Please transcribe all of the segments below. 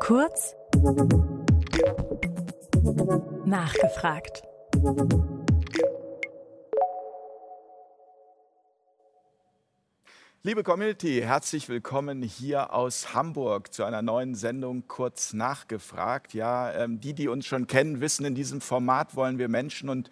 Kurz nachgefragt. Liebe Community, herzlich willkommen hier aus Hamburg zu einer neuen Sendung Kurz nachgefragt. Ja, ähm, die, die uns schon kennen, wissen, in diesem Format wollen wir Menschen und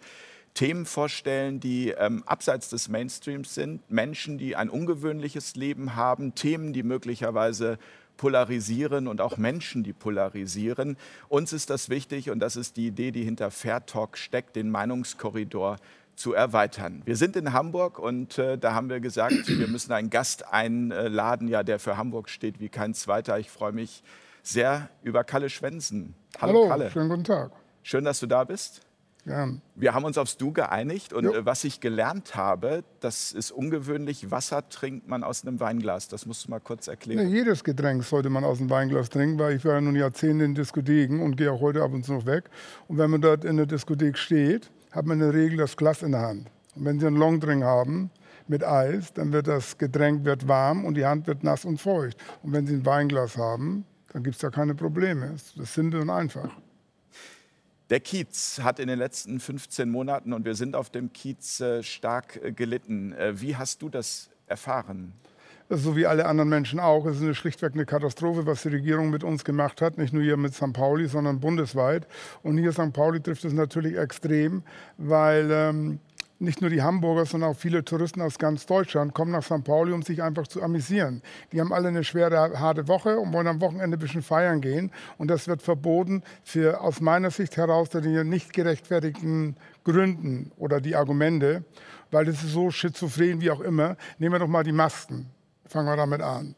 Themen vorstellen, die ähm, abseits des Mainstreams sind. Menschen, die ein ungewöhnliches Leben haben, Themen, die möglicherweise polarisieren und auch Menschen, die polarisieren. Uns ist das wichtig und das ist die Idee, die hinter Fair Talk steckt, den Meinungskorridor zu erweitern. Wir sind in Hamburg und äh, da haben wir gesagt, wir müssen einen Gast einladen, ja, der für Hamburg steht wie kein zweiter. Ich freue mich sehr über Kalle Schwensen. Hallo, Hallo Kalle. schönen guten Tag. Schön, dass du da bist. Gern. Wir haben uns aufs Du geeinigt und jo. Äh, was ich gelernt habe, das ist ungewöhnlich, Wasser trinkt man aus einem Weinglas. Das musst du mal kurz erklären. Ja, jedes Getränk sollte man aus einem Weinglas trinken, weil ich war ja nun Jahrzehnte in Diskotheken und gehe auch heute ab und zu noch weg. Und wenn man dort in der Diskothek steht, hat man in der Regel das Glas in der Hand. Und wenn Sie einen Longdrink haben mit Eis, dann wird das Getränk wird warm und die Hand wird nass und feucht. Und wenn Sie ein Weinglas haben, dann gibt es da keine Probleme. Das ist simpel und einfach. Der Kiez hat in den letzten 15 Monaten, und wir sind auf dem Kiez, äh, stark äh, gelitten. Äh, wie hast du das erfahren? So wie alle anderen Menschen auch. Es ist eine schlichtweg eine Katastrophe, was die Regierung mit uns gemacht hat. Nicht nur hier mit St. Pauli, sondern bundesweit. Und hier St. Pauli trifft es natürlich extrem, weil ähm, nicht nur die Hamburger, sondern auch viele Touristen aus ganz Deutschland kommen nach St. Pauli, um sich einfach zu amüsieren. Die haben alle eine schwere, harte Woche und wollen am Wochenende ein bisschen feiern gehen. Und das wird verboten für aus meiner Sicht heraus die nicht gerechtfertigten Gründen oder die Argumente, weil das ist so schizophren wie auch immer. Nehmen wir doch mal die Masken. Fangen wir damit an.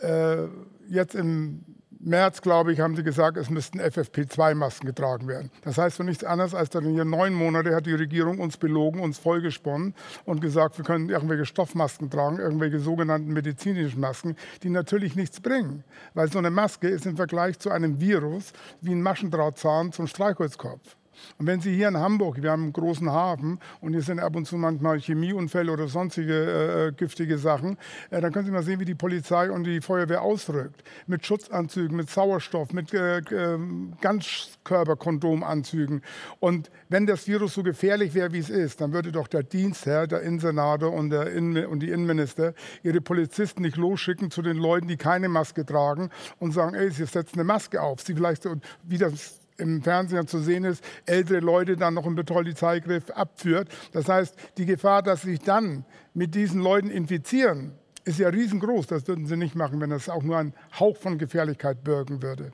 Äh, jetzt im März, glaube ich, haben sie gesagt, es müssten FFP2-Masken getragen werden. Das heißt so nichts anderes, als dass in hier neun Monate hat die Regierung uns belogen, uns vollgesponnen und gesagt, wir können irgendwelche Stoffmasken tragen, irgendwelche sogenannten medizinischen Masken, die natürlich nichts bringen. Weil so eine Maske ist im Vergleich zu einem Virus wie ein Maschendrahtzahn zum Streichholzkopf. Und wenn Sie hier in Hamburg, wir haben einen großen Hafen und hier sind ab und zu manchmal Chemieunfälle oder sonstige äh, äh, giftige Sachen, äh, dann können Sie mal sehen, wie die Polizei und die Feuerwehr ausrückt. Mit Schutzanzügen, mit Sauerstoff, mit äh, äh Ganzkörperkondomanzügen. Und wenn das Virus so gefährlich wäre, wie es ist, dann würde doch der Dienstherr, der Innensenator und, der Innen und die Innenminister ihre Polizisten nicht losschicken zu den Leuten, die keine Maske tragen und sagen, ey, sie setzen eine Maske auf. Sie vielleicht, wie das im Fernsehen zu sehen ist, ältere Leute dann noch im Polizeigriff abführt. Das heißt, die Gefahr, dass sich dann mit diesen Leuten infizieren, ist ja riesengroß. Das würden sie nicht machen, wenn das auch nur ein Hauch von Gefährlichkeit birgen würde.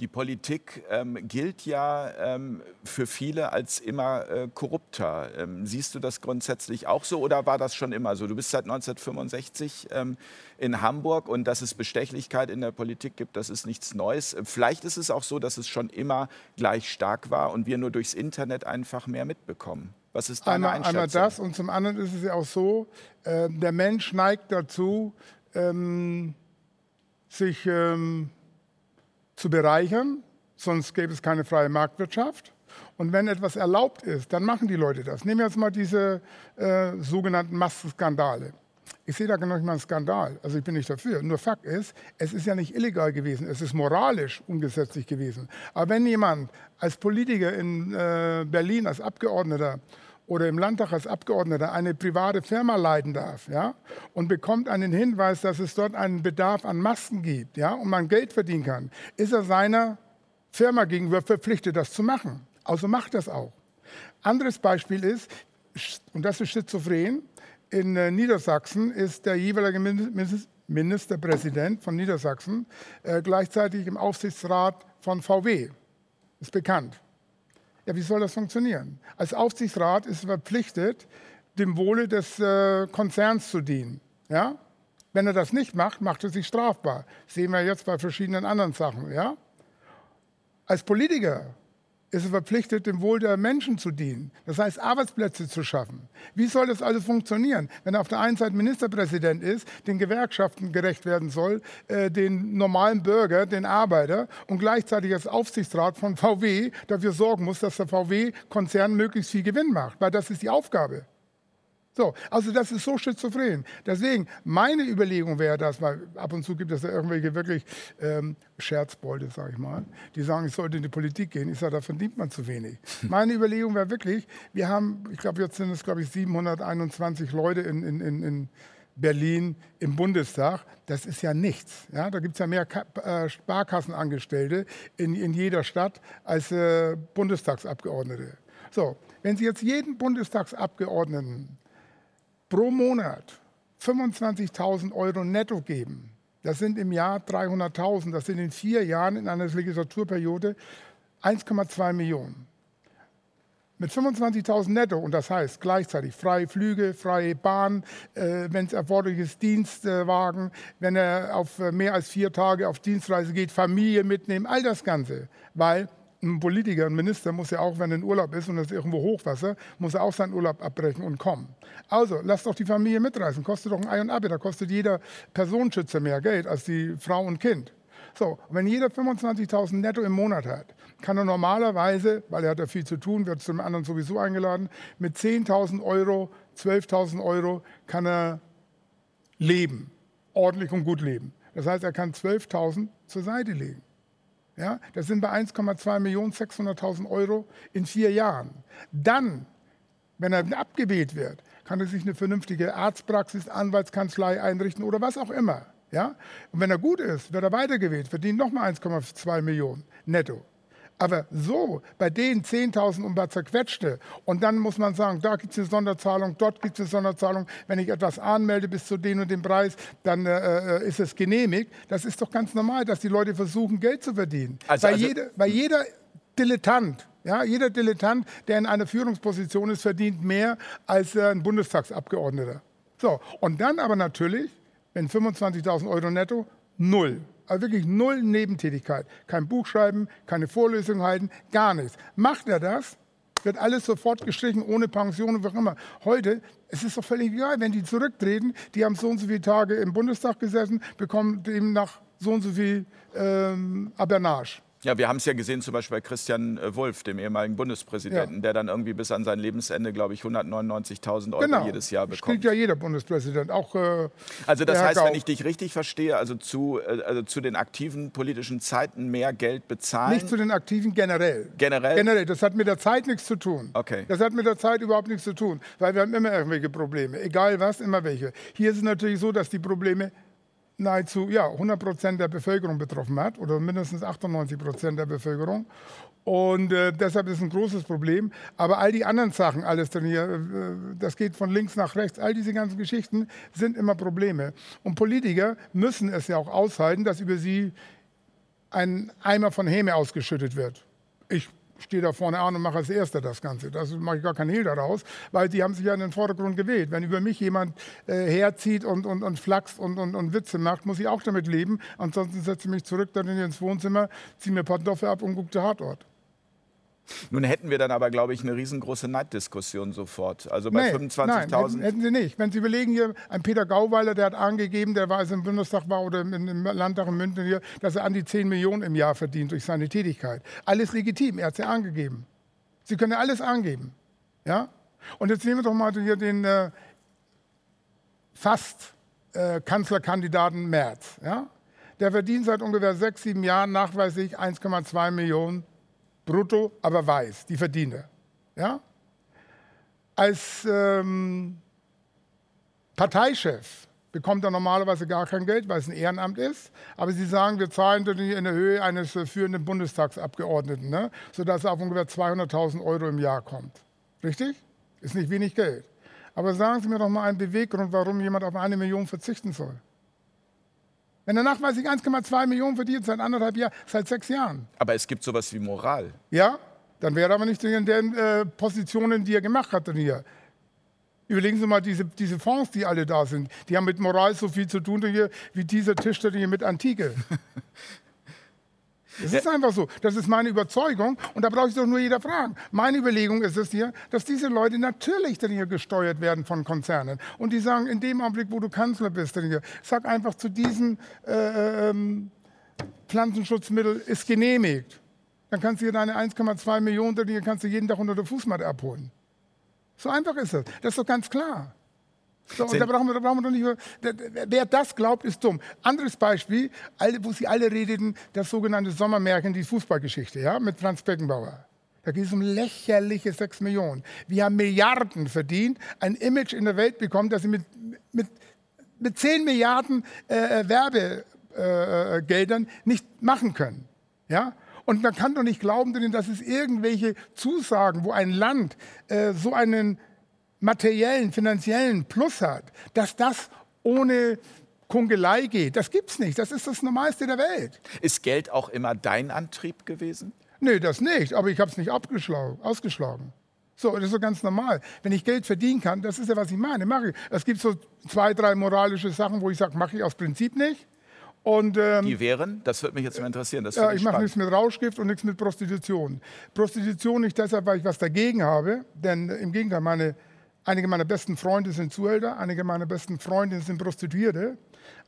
Die Politik ähm, gilt ja ähm, für viele als immer äh, korrupter. Ähm, siehst du das grundsätzlich auch so oder war das schon immer so? Du bist seit 1965 ähm, in Hamburg und dass es Bestechlichkeit in der Politik gibt, das ist nichts Neues. Vielleicht ist es auch so, dass es schon immer gleich stark war und wir nur durchs Internet einfach mehr mitbekommen. Was ist deine einmal, Einschätzung? Einmal das und zum anderen ist es ja auch so, äh, der Mensch neigt dazu, ähm, sich ähm, zu bereichern, sonst gäbe es keine freie Marktwirtschaft. Und wenn etwas erlaubt ist, dann machen die Leute das. Nehmen wir jetzt mal diese äh, sogenannten Massenskandale. Ich sehe da gar nicht mal einen Skandal. Also ich bin nicht dafür. Nur Fakt ist, es ist ja nicht illegal gewesen. Es ist moralisch ungesetzlich gewesen. Aber wenn jemand als Politiker in äh, Berlin, als Abgeordneter oder im Landtag als Abgeordneter eine private Firma leiten darf ja, und bekommt einen Hinweis, dass es dort einen Bedarf an Masken gibt ja, und man Geld verdienen kann, ist er seiner Firma gegenüber verpflichtet, das zu machen. Also macht das auch. Anderes Beispiel ist, und das ist schizophren, in äh, Niedersachsen ist der jeweilige Ministerpräsident von Niedersachsen äh, gleichzeitig im Aufsichtsrat von VW. Ist bekannt. Ja, wie soll das funktionieren? Als Aufsichtsrat ist er verpflichtet, dem Wohle des äh, Konzerns zu dienen. Ja? Wenn er das nicht macht, macht er sich strafbar. Das sehen wir jetzt bei verschiedenen anderen Sachen. Ja? Als Politiker ist er verpflichtet, dem Wohl der Menschen zu dienen. Das heißt, Arbeitsplätze zu schaffen. Wie soll das alles funktionieren, wenn er auf der einen Seite Ministerpräsident ist, den Gewerkschaften gerecht werden soll, äh, den normalen Bürger, den Arbeiter und gleichzeitig als Aufsichtsrat von VW dafür sorgen muss, dass der VW-Konzern möglichst viel Gewinn macht, weil das ist die Aufgabe. So, also das ist so schizophren. Deswegen, meine Überlegung wäre das, weil ab und zu gibt es ja irgendwelche wirklich ähm, Scherzbolde, sage ich mal, die sagen, ich sollte in die Politik gehen. Ich sage, da verdient man zu wenig. Meine Überlegung wäre wirklich, wir haben, ich glaube, jetzt sind es, glaube ich, 721 Leute in, in, in, in Berlin im Bundestag. Das ist ja nichts. Ja? Da gibt es ja mehr Ka äh, Sparkassenangestellte in, in jeder Stadt als äh, Bundestagsabgeordnete. So, wenn Sie jetzt jeden Bundestagsabgeordneten pro Monat 25.000 Euro netto geben, das sind im Jahr 300.000, das sind in vier Jahren in einer Legislaturperiode 1,2 Millionen. Mit 25.000 netto und das heißt gleichzeitig freie Flüge, freie Bahn, äh, wenn es erforderlich ist, Dienstwagen, wenn er auf äh, mehr als vier Tage auf Dienstreise geht, Familie mitnehmen, all das Ganze. Weil ein Politiker, ein Minister muss ja auch, wenn er in Urlaub ist und es ist irgendwo Hochwasser, muss er auch seinen Urlaub abbrechen und kommen. Also, lass doch die Familie mitreisen. Kostet doch ein Ei und Abi. Da kostet jeder Personenschützer mehr Geld als die Frau und Kind. So, wenn jeder 25.000 netto im Monat hat, kann er normalerweise, weil er hat ja viel zu tun, wird zum anderen sowieso eingeladen, mit 10.000 Euro, 12.000 Euro kann er leben, ordentlich und gut leben. Das heißt, er kann 12.000 zur Seite legen. Ja, das sind bei 1,2 Millionen 600.000 Euro in vier Jahren. Dann, wenn er abgewählt wird, kann er sich eine vernünftige Arztpraxis, Anwaltskanzlei einrichten oder was auch immer. Ja? Und wenn er gut ist, wird er weitergewählt, verdient nochmal 1,2 Millionen netto. Aber so, bei denen 10.000 und was zerquetschte, und dann muss man sagen, da gibt es eine Sonderzahlung, dort gibt es eine Sonderzahlung, wenn ich etwas anmelde bis zu dem und dem Preis, dann äh, äh, ist es genehmigt. Das ist doch ganz normal, dass die Leute versuchen, Geld zu verdienen. Also, weil, also, jede, weil jeder Dilettant, ja, jeder Dilettant, der in einer Führungsposition ist, verdient mehr als äh, ein Bundestagsabgeordneter. So, und dann aber natürlich, wenn 25.000 Euro netto, null. Also wirklich null Nebentätigkeit. Kein Buch schreiben, keine Vorlesung halten, gar nichts. Macht er das, wird alles sofort gestrichen, ohne Pension und was immer. Heute, es ist doch völlig egal, wenn die zurücktreten, die haben so und so viele Tage im Bundestag gesessen, bekommen dem nach so und so viel ähm, Abernage. Ja, wir haben es ja gesehen, zum Beispiel bei Christian äh, Wulff, dem ehemaligen Bundespräsidenten, ja. der dann irgendwie bis an sein Lebensende, glaube ich, 199.000 Euro genau. jedes Jahr bekommt. Spielt ja jeder Bundespräsident, auch. Äh, also, das heißt, Gauck. wenn ich dich richtig verstehe, also zu, äh, also zu den aktiven politischen Zeiten mehr Geld bezahlen? Nicht zu den aktiven generell. Generell? Generell. Das hat mit der Zeit nichts zu tun. Okay. Das hat mit der Zeit überhaupt nichts zu tun, weil wir haben immer irgendwelche Probleme. Egal was, immer welche. Hier ist es natürlich so, dass die Probleme nahezu ja, 100 Prozent der Bevölkerung betroffen hat oder mindestens 98 Prozent der Bevölkerung. Und äh, deshalb ist es ein großes Problem. Aber all die anderen Sachen, alles dann hier, äh, das geht von links nach rechts, all diese ganzen Geschichten sind immer Probleme. Und Politiker müssen es ja auch aushalten, dass über sie ein Eimer von Häme ausgeschüttet wird. Ich stehe da vorne an und mache als Erster das Ganze. Das mache ich gar keinen Hehl daraus, weil die haben sich ja in den Vordergrund gewählt. Wenn über mich jemand äh, herzieht und, und, und flaxt und, und, und Witze macht, muss ich auch damit leben. Ansonsten setze ich mich zurück dann ins Wohnzimmer, ziehe mir Pantoffeln ab und gucke Tatort. Nun hätten wir dann aber, glaube ich, eine riesengroße Neiddiskussion sofort. Also bei nee, 25.000. Hätten, hätten, Sie nicht. Wenn Sie überlegen, hier ein Peter Gauweiler, der hat angegeben, der war also im Bundestag war oder im Landtag in München hier, dass er an die 10 Millionen im Jahr verdient durch seine Tätigkeit. Alles legitim, er hat es ja angegeben. Sie können ja alles angeben. Ja? Und jetzt nehmen wir doch mal hier den äh, fast äh, Kanzlerkandidaten Merz. Ja? Der verdient seit ungefähr sechs, sieben Jahren nachweislich 1,2 Millionen brutto, aber weiß, die Verdiener. Ja? Als ähm, Parteichef bekommt er normalerweise gar kein Geld, weil es ein Ehrenamt ist. Aber Sie sagen, wir zahlen in der Höhe eines äh, führenden Bundestagsabgeordneten, ne? sodass er auf ungefähr 200.000 Euro im Jahr kommt. Richtig? Ist nicht wenig Geld. Aber sagen Sie mir doch mal einen Beweggrund, warum jemand auf eine Million verzichten soll. Wenn er nachweislich 1,2 Millionen verdient seit anderthalb Jahren, seit sechs Jahren. Aber es gibt sowas wie Moral. Ja, dann wäre er aber nicht in den äh, Positionen, die er gemacht hat hier. Überlegen Sie mal diese, diese Fonds, die alle da sind. Die haben mit Moral so viel zu tun hier, wie dieser Tisch hier mit Antike. Es ist einfach so. Das ist meine Überzeugung und da brauche ich doch nur jeder fragen. Meine Überlegung ist es hier, dass diese Leute natürlich dann hier gesteuert werden von Konzernen und die sagen, in dem Augenblick, wo du Kanzler bist, dann hier, sag einfach zu diesem äh, ähm, Pflanzenschutzmittel ist genehmigt. Dann kannst du hier deine 1,2 Millionen, die kannst du jeden Tag unter der Fußmatte abholen. So einfach ist das. Das ist doch ganz klar. So, da brauchen, wir, da brauchen wir doch nicht. Wer das glaubt, ist dumm. Anderes Beispiel, wo Sie alle redeten, das sogenannte Sommermärchen, die Fußballgeschichte, ja, mit Franz Beckenbauer. Da geht es um lächerliche 6 Millionen. Wir haben Milliarden verdient, ein Image in der Welt bekommen, dass sie mit, mit, mit 10 Milliarden äh, äh Werbegeldern äh, nicht machen können. Ja? Und man kann doch nicht glauben, dass es irgendwelche Zusagen, wo ein Land äh, so einen materiellen, finanziellen Plus hat, dass das ohne Kungelei geht. Das gibt's nicht. Das ist das Normalste der Welt. Ist Geld auch immer dein Antrieb gewesen? Nee, das nicht. Aber ich habe es nicht ausgeschlagen. So, das ist so ganz normal. Wenn ich Geld verdienen kann, das ist ja, was ich meine, mache ich. Es gibt so zwei, drei moralische Sachen, wo ich sage, mache ich aus Prinzip nicht. Und, ähm, Die wären? Das würde mich jetzt mal interessieren. ja, ich mache nichts mit Rauschgift und nichts mit Prostitution. Prostitution nicht deshalb, weil ich was dagegen habe, denn im Gegenteil, meine, einige meiner besten Freunde sind Zuhälter, einige meiner besten Freunde sind Prostituierte.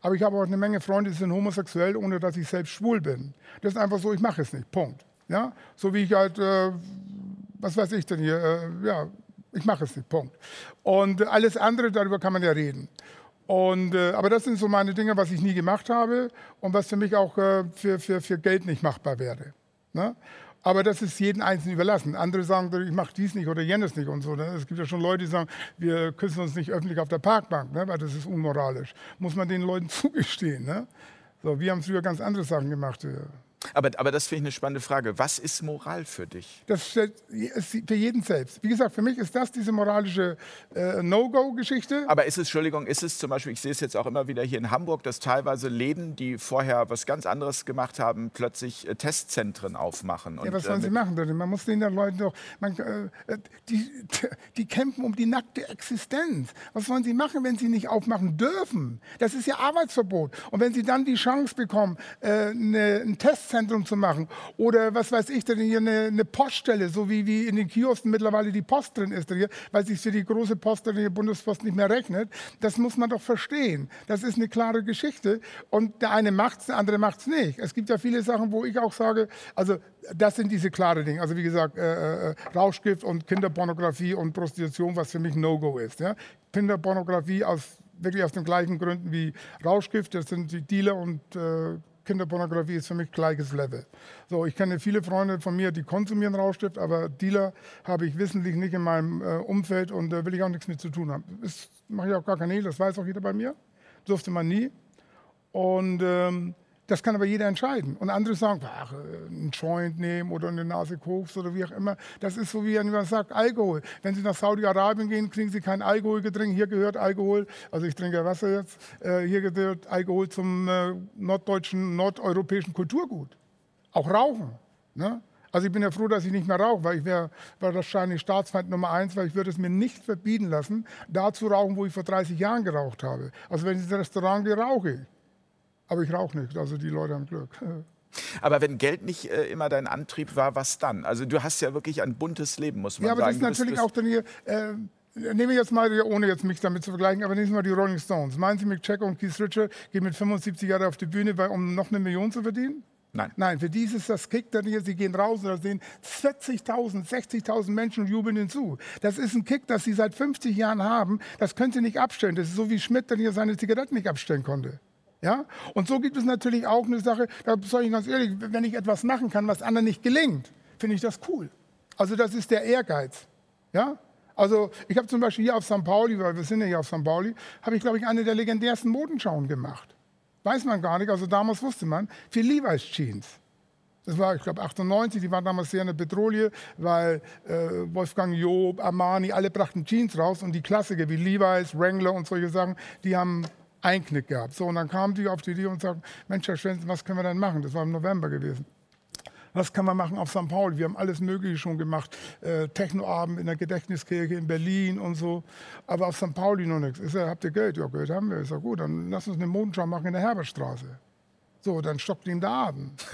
Aber ich habe auch eine Menge Freunde, die sind homosexuell, ohne dass ich selbst schwul bin. Das ist einfach so, ich mache es nicht. Punkt. Ja? So wie ich halt, äh, was weiß ich denn hier, äh, ja, ich mache es nicht, Punkt. Und alles andere, darüber kann man ja reden. Und, äh, aber das sind so meine Dinge, was ich nie gemacht habe und was für mich auch äh, für, für, für Geld nicht machbar wäre. Ne? Aber das ist jedem Einzelnen überlassen. Andere sagen, ich mache dies nicht oder jenes nicht und so. Ne? Es gibt ja schon Leute, die sagen, wir küssen uns nicht öffentlich auf der Parkbank, ne? weil das ist unmoralisch. Muss man den Leuten zugestehen. Ne? So, wir haben früher ganz andere Sachen gemacht. Äh. Aber, aber das finde ich eine spannende Frage. Was ist Moral für dich? Das ist für jeden selbst. Wie gesagt, für mich ist das diese moralische äh, No-Go-Geschichte. Aber ist es, Entschuldigung, ist es zum Beispiel, ich sehe es jetzt auch immer wieder hier in Hamburg, dass teilweise Läden, die vorher was ganz anderes gemacht haben, plötzlich äh, Testzentren aufmachen. ja, was sollen äh, sie machen? Man muss den Leuten doch, man, äh, äh die, die kämpfen um die nackte Existenz. Was wollen sie machen, wenn sie nicht aufmachen dürfen? Das ist ja Arbeitsverbot. Und wenn sie dann die Chance bekommen, äh, ne, ein Testzentrum Testzentrum zu machen. Oder was weiß ich, denn hier eine, eine, Poststelle, so wie, wie in den Kiosken mittlerweile die Post drin ist, hier, weil sich für die große Post der Bundespost nicht mehr rechnet. Das muss man doch verstehen. Das ist eine klare Geschichte. Und der eine macht es, der andere macht es nicht. Es gibt ja viele Sachen, wo ich auch sage, also das sind diese klaren Dinge. Also wie gesagt, äh, äh, Rauschgift und Kinderpornografie und Prostitution, was für mich No-Go ist. Ja? Kinderpornografie aus wirklich aus den gleichen Gründen wie Rauschgift. Das sind die Dealer und äh, Kinderpornografie ist für mich gleiches Level. So, ich kenne viele Freunde von mir, die konsumieren Rauschgift, aber Dealer habe ich wissentlich nicht in meinem äh, Umfeld und da äh, will ich auch nichts mit zu tun haben. Das mache ich auch gar keine, das weiß auch jeder bei mir. Durfte man nie. Und ähm, das kann aber jeder entscheiden. Und andere sagen, ach, äh, einen Joint nehmen oder eine Nase Koks oder wie auch immer. Das ist so, wie jemand sagt, Alkohol. Wenn Sie nach Saudi-Arabien gehen, kriegen Sie kein Alkoholgetränk. Hier gehört Alkohol, also ich trinke Wasser jetzt, äh, hier gehört Alkohol zum äh, norddeutschen, nordeuropäischen Kulturgut. Auch Rauchen. Ne? Also ich bin ja froh, dass ich nicht mehr rauche, weil ich wäre wahrscheinlich Staatsfeind Nummer eins, weil ich würde es mir nicht verbieten lassen, da zu rauchen, wo ich vor 30 Jahren geraucht habe. Also wenn ich ins Restaurant gehe, rauche ich. Aber ich rauche nicht, also die Leute haben Glück. Aber wenn Geld nicht äh, immer dein Antrieb war, was dann? Also du hast ja wirklich ein buntes Leben, muss man sagen. Ja, aber sagen. das ist natürlich auch dann hier, äh, nehme ich jetzt mal, ohne jetzt mich damit zu vergleichen, aber nehmen Sie mal die Rolling Stones. Meinen Sie, Mick Jagger und Keith Richards gehen mit 75 Jahren auf die Bühne, um noch eine Million zu verdienen? Nein. Nein, für die ist das Kick dann hier, sie gehen raus und da sehen 40.000, 60.000 Menschen und jubeln hinzu. Das ist ein Kick, das sie seit 50 Jahren haben. Das können sie nicht abstellen. Das ist so wie Schmidt dann hier seine Zigaretten nicht abstellen konnte. Ja? Und so gibt es natürlich auch eine Sache, da sage ich ganz ehrlich, wenn ich etwas machen kann, was anderen nicht gelingt, finde ich das cool. Also das ist der Ehrgeiz. Ja? Also ich habe zum Beispiel hier auf St. Pauli, weil wir sind ja hier auf St. Pauli, habe ich, glaube ich, eine der legendärsten Modenschauen gemacht. Weiß man gar nicht, also damals wusste man, für Levi's Jeans. Das war, ich glaube, 98, die waren damals sehr in der Petrouille, weil äh, Wolfgang Job, Armani, alle brachten Jeans raus und die Klassiker wie Levi's, Wrangler und solche Sachen, die haben Einknick gehabt. So, und dann kamen die auf die Idee und sagten, Mensch, Herr Schwensen, was können wir denn machen? Das war im November gewesen. Was kann man machen auf St. Pauli? Wir haben alles Mögliche schon gemacht. Äh, Technoabend in der Gedächtniskirche in Berlin und so. Aber auf St. Pauli noch nichts. Ich sage, habt ihr Geld? Ja, Geld haben wir. Ich sage, gut, dann lass uns eine Modenschau machen in der Herberstraße. So, dann stockt ihm der Abend.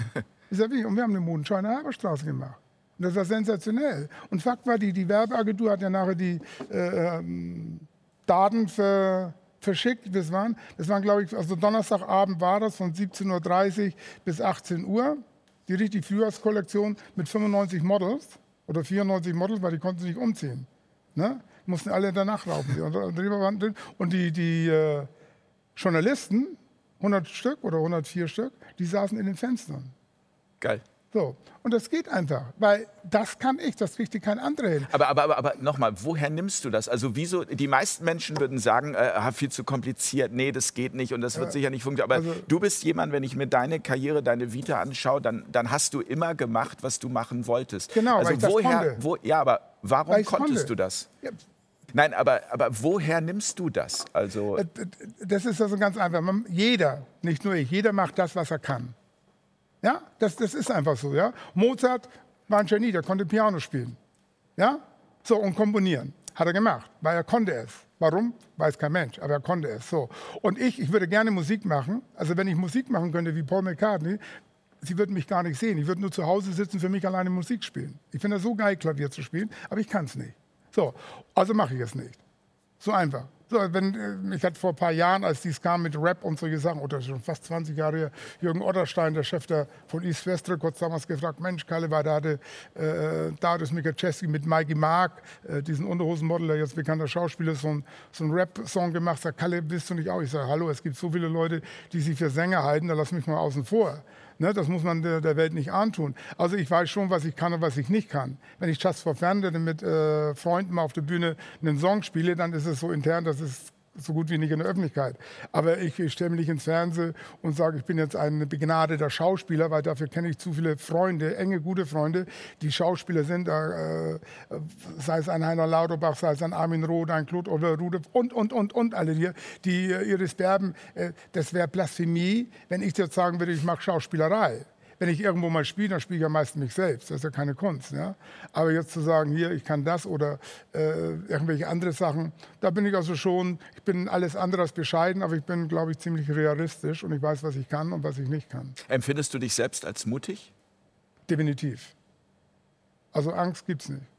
ich sage, wie? Und wir haben eine Modenschau in der Herberstraße gemacht. Und das war sensationell. Und Fakt war, die, die Werbeagentur hat ja nachher die äh, ähm, Daten für verschickt. Das waren, das waren glaube ich, also Donnerstagabend war das von 17.30 Uhr bis 18 Uhr. Die richtig Frühjahrskollektion mit 95 Models oder 94 Models, weil die konnten sich nicht umziehen. Ne? mussten alle danach laufen. Und die, die äh, Journalisten, 100 Stück oder 104 Stück, die saßen in den Fenstern. Geil. So. Und das geht einfach, weil das kann ich, das kriegt kein anderer hin. Aber, aber, aber, aber nochmal, woher nimmst du das? Also wieso, die meisten Menschen würden sagen, äh, viel zu kompliziert, nee, das geht nicht und das wird äh, sicher nicht funktionieren. Aber also, du bist jemand, wenn ich mir deine Karriere, deine Vita anschaue, dann, dann hast du immer gemacht, was du machen wolltest. Genau, also weil ich woher, das konnte. Wo, ja, aber warum konntest konnte. du das? Ja. Nein, aber, aber woher nimmst du das? Also äh, das ist also ganz einfach. Jeder, nicht nur ich, jeder macht das, was er kann. Ja, das, das ist einfach so. Ja? Mozart war ein Genie, der konnte Piano spielen. Ja? So, und komponieren. Hat er gemacht, weil er konnte es. Warum? Weiß kein Mensch, aber er konnte es. So. Und ich, ich würde gerne Musik machen. Also wenn ich Musik machen könnte wie Paul McCartney, Sie würden mich gar nicht sehen. Ich würde nur zu Hause sitzen, für mich alleine Musik spielen. Ich finde es so geil, Klavier zu spielen, aber ich kann es nicht. So, also mache ich es nicht. So einfach. So, wenn, äh, ich hatte vor ein paar Jahren, als dies kam mit Rap und solche Sachen, oder schon fast 20 Jahre her, Jürgen Otterstein, der Chef der, von East West Records, damals gefragt, Mensch, Kalle, war da hatte äh, Darius Mikaczewski mit Mikey Mark, äh, diesen Unterhosenmodel, der jetzt bekannter Schauspieler, so einen so Rap-Song gemacht. Sagt, Kalle, bist du nicht auch? Ich sage, hallo, es gibt so viele Leute, die sich für Sänger halten, da lass mich mal außen vor. Ne, das muss man der, der, Welt nicht antun. Also ich weiß schon, was ich kann und was ich nicht kann. Wenn ich Just for Fun mit äh, Freunden mal auf der Bühne einen Song spiele, dann ist es so intern, dass es so gut wie nicht in der Öffentlichkeit. Aber ich, ich stelle mich nicht ins Fernsehen und sage, ich bin jetzt ein begnadeter Schauspieler, weil dafür kenne ich zu viele Freunde, enge, gute Freunde, die Schauspieler sind, äh, sei es ein Heiner Lauterbach, sei es ein Armin Roth, ein Claude Overrude und, und, und, und alle hier, die äh, ihres Berben, äh, das wäre Blasphemie, wenn ich jetzt sagen würde, ich mache Schauspielerei wenn ich irgendwo mal spiele, dann spiele ich am meisten mich selbst. Das ist ja keine Kunst. Ja? Aber jetzt zu sagen, hier, ich kann das oder äh, irgendwelche andere Sachen, da bin ich also schon, ich bin alles andere als bescheiden, aber ich bin, glaube ich, ziemlich realistisch und ich weiß, was ich kann und was ich nicht kann. Empfindest du dich selbst als mutig? Definitiv. Also Angst gibt es nicht.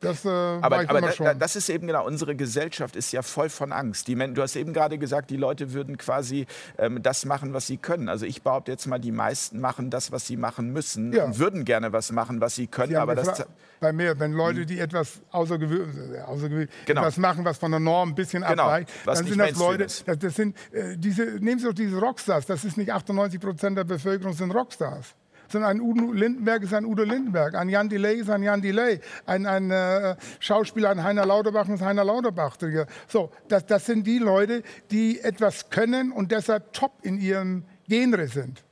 Das, äh, aber, aber da, das ist eben genau, unsere Gesellschaft ist ja voll von Angst. Die, du hast eben gerade gesagt, die Leute würden quasi ähm, das machen, was sie können. Also ich behaupte jetzt mal, die meisten machen das, was sie machen müssen ja. und würden gerne was machen, was sie können. Sie aber das bei mir, wenn Leute, hm. die etwas außergewöhnlich, äh, außergewöhnlich genau. etwas machen, was von der Norm ein bisschen genau. abweicht, dann sind das Leute, das, das, sind, äh, diese, nehmen Sie doch diese Rockstars, das ist nicht 98 Prozent der Bevölkerung sind Rockstars sondern ein Udo Lindenberg ist ein Udo Lindenberg, ein Jan Delay ist ein Jan Delay, ein, ein äh, Schauspieler, ein Heiner Lauterbach ist Heiner Lauterbach. So, das, das sind die Leute, die etwas können und deshalb top in ihrem Genre sind.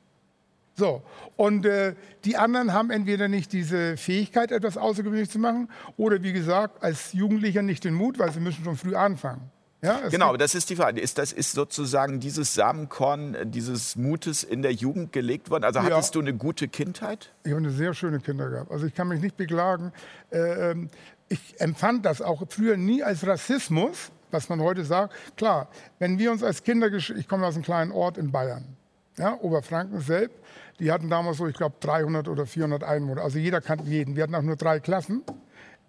So, und äh, die anderen haben entweder nicht diese Fähigkeit, etwas Außergewöhnliches zu machen, oder wie gesagt, als Jugendlicher nicht den Mut, weil sie müssen schon früh anfangen. Ja, genau, das ist die Frage. Ist, das ist sozusagen dieses Samenkorn dieses Mutes in der Jugend gelegt worden? Also hattest ja. du eine gute Kindheit? Ich habe eine sehr schöne Kindheit gehabt. Also ich kann mich nicht beklagen. Äh, ähm, ich empfand das auch früher nie als Rassismus, was man heute sagt. Klar, wenn wir uns als Kinder, ich komme aus einem kleinen Ort in Bayern, ja, Oberfranken selbst, die hatten damals so, ich glaube, 300 oder 400 Einwohner. Also jeder kannte jeden. Wir hatten auch nur drei Klassen,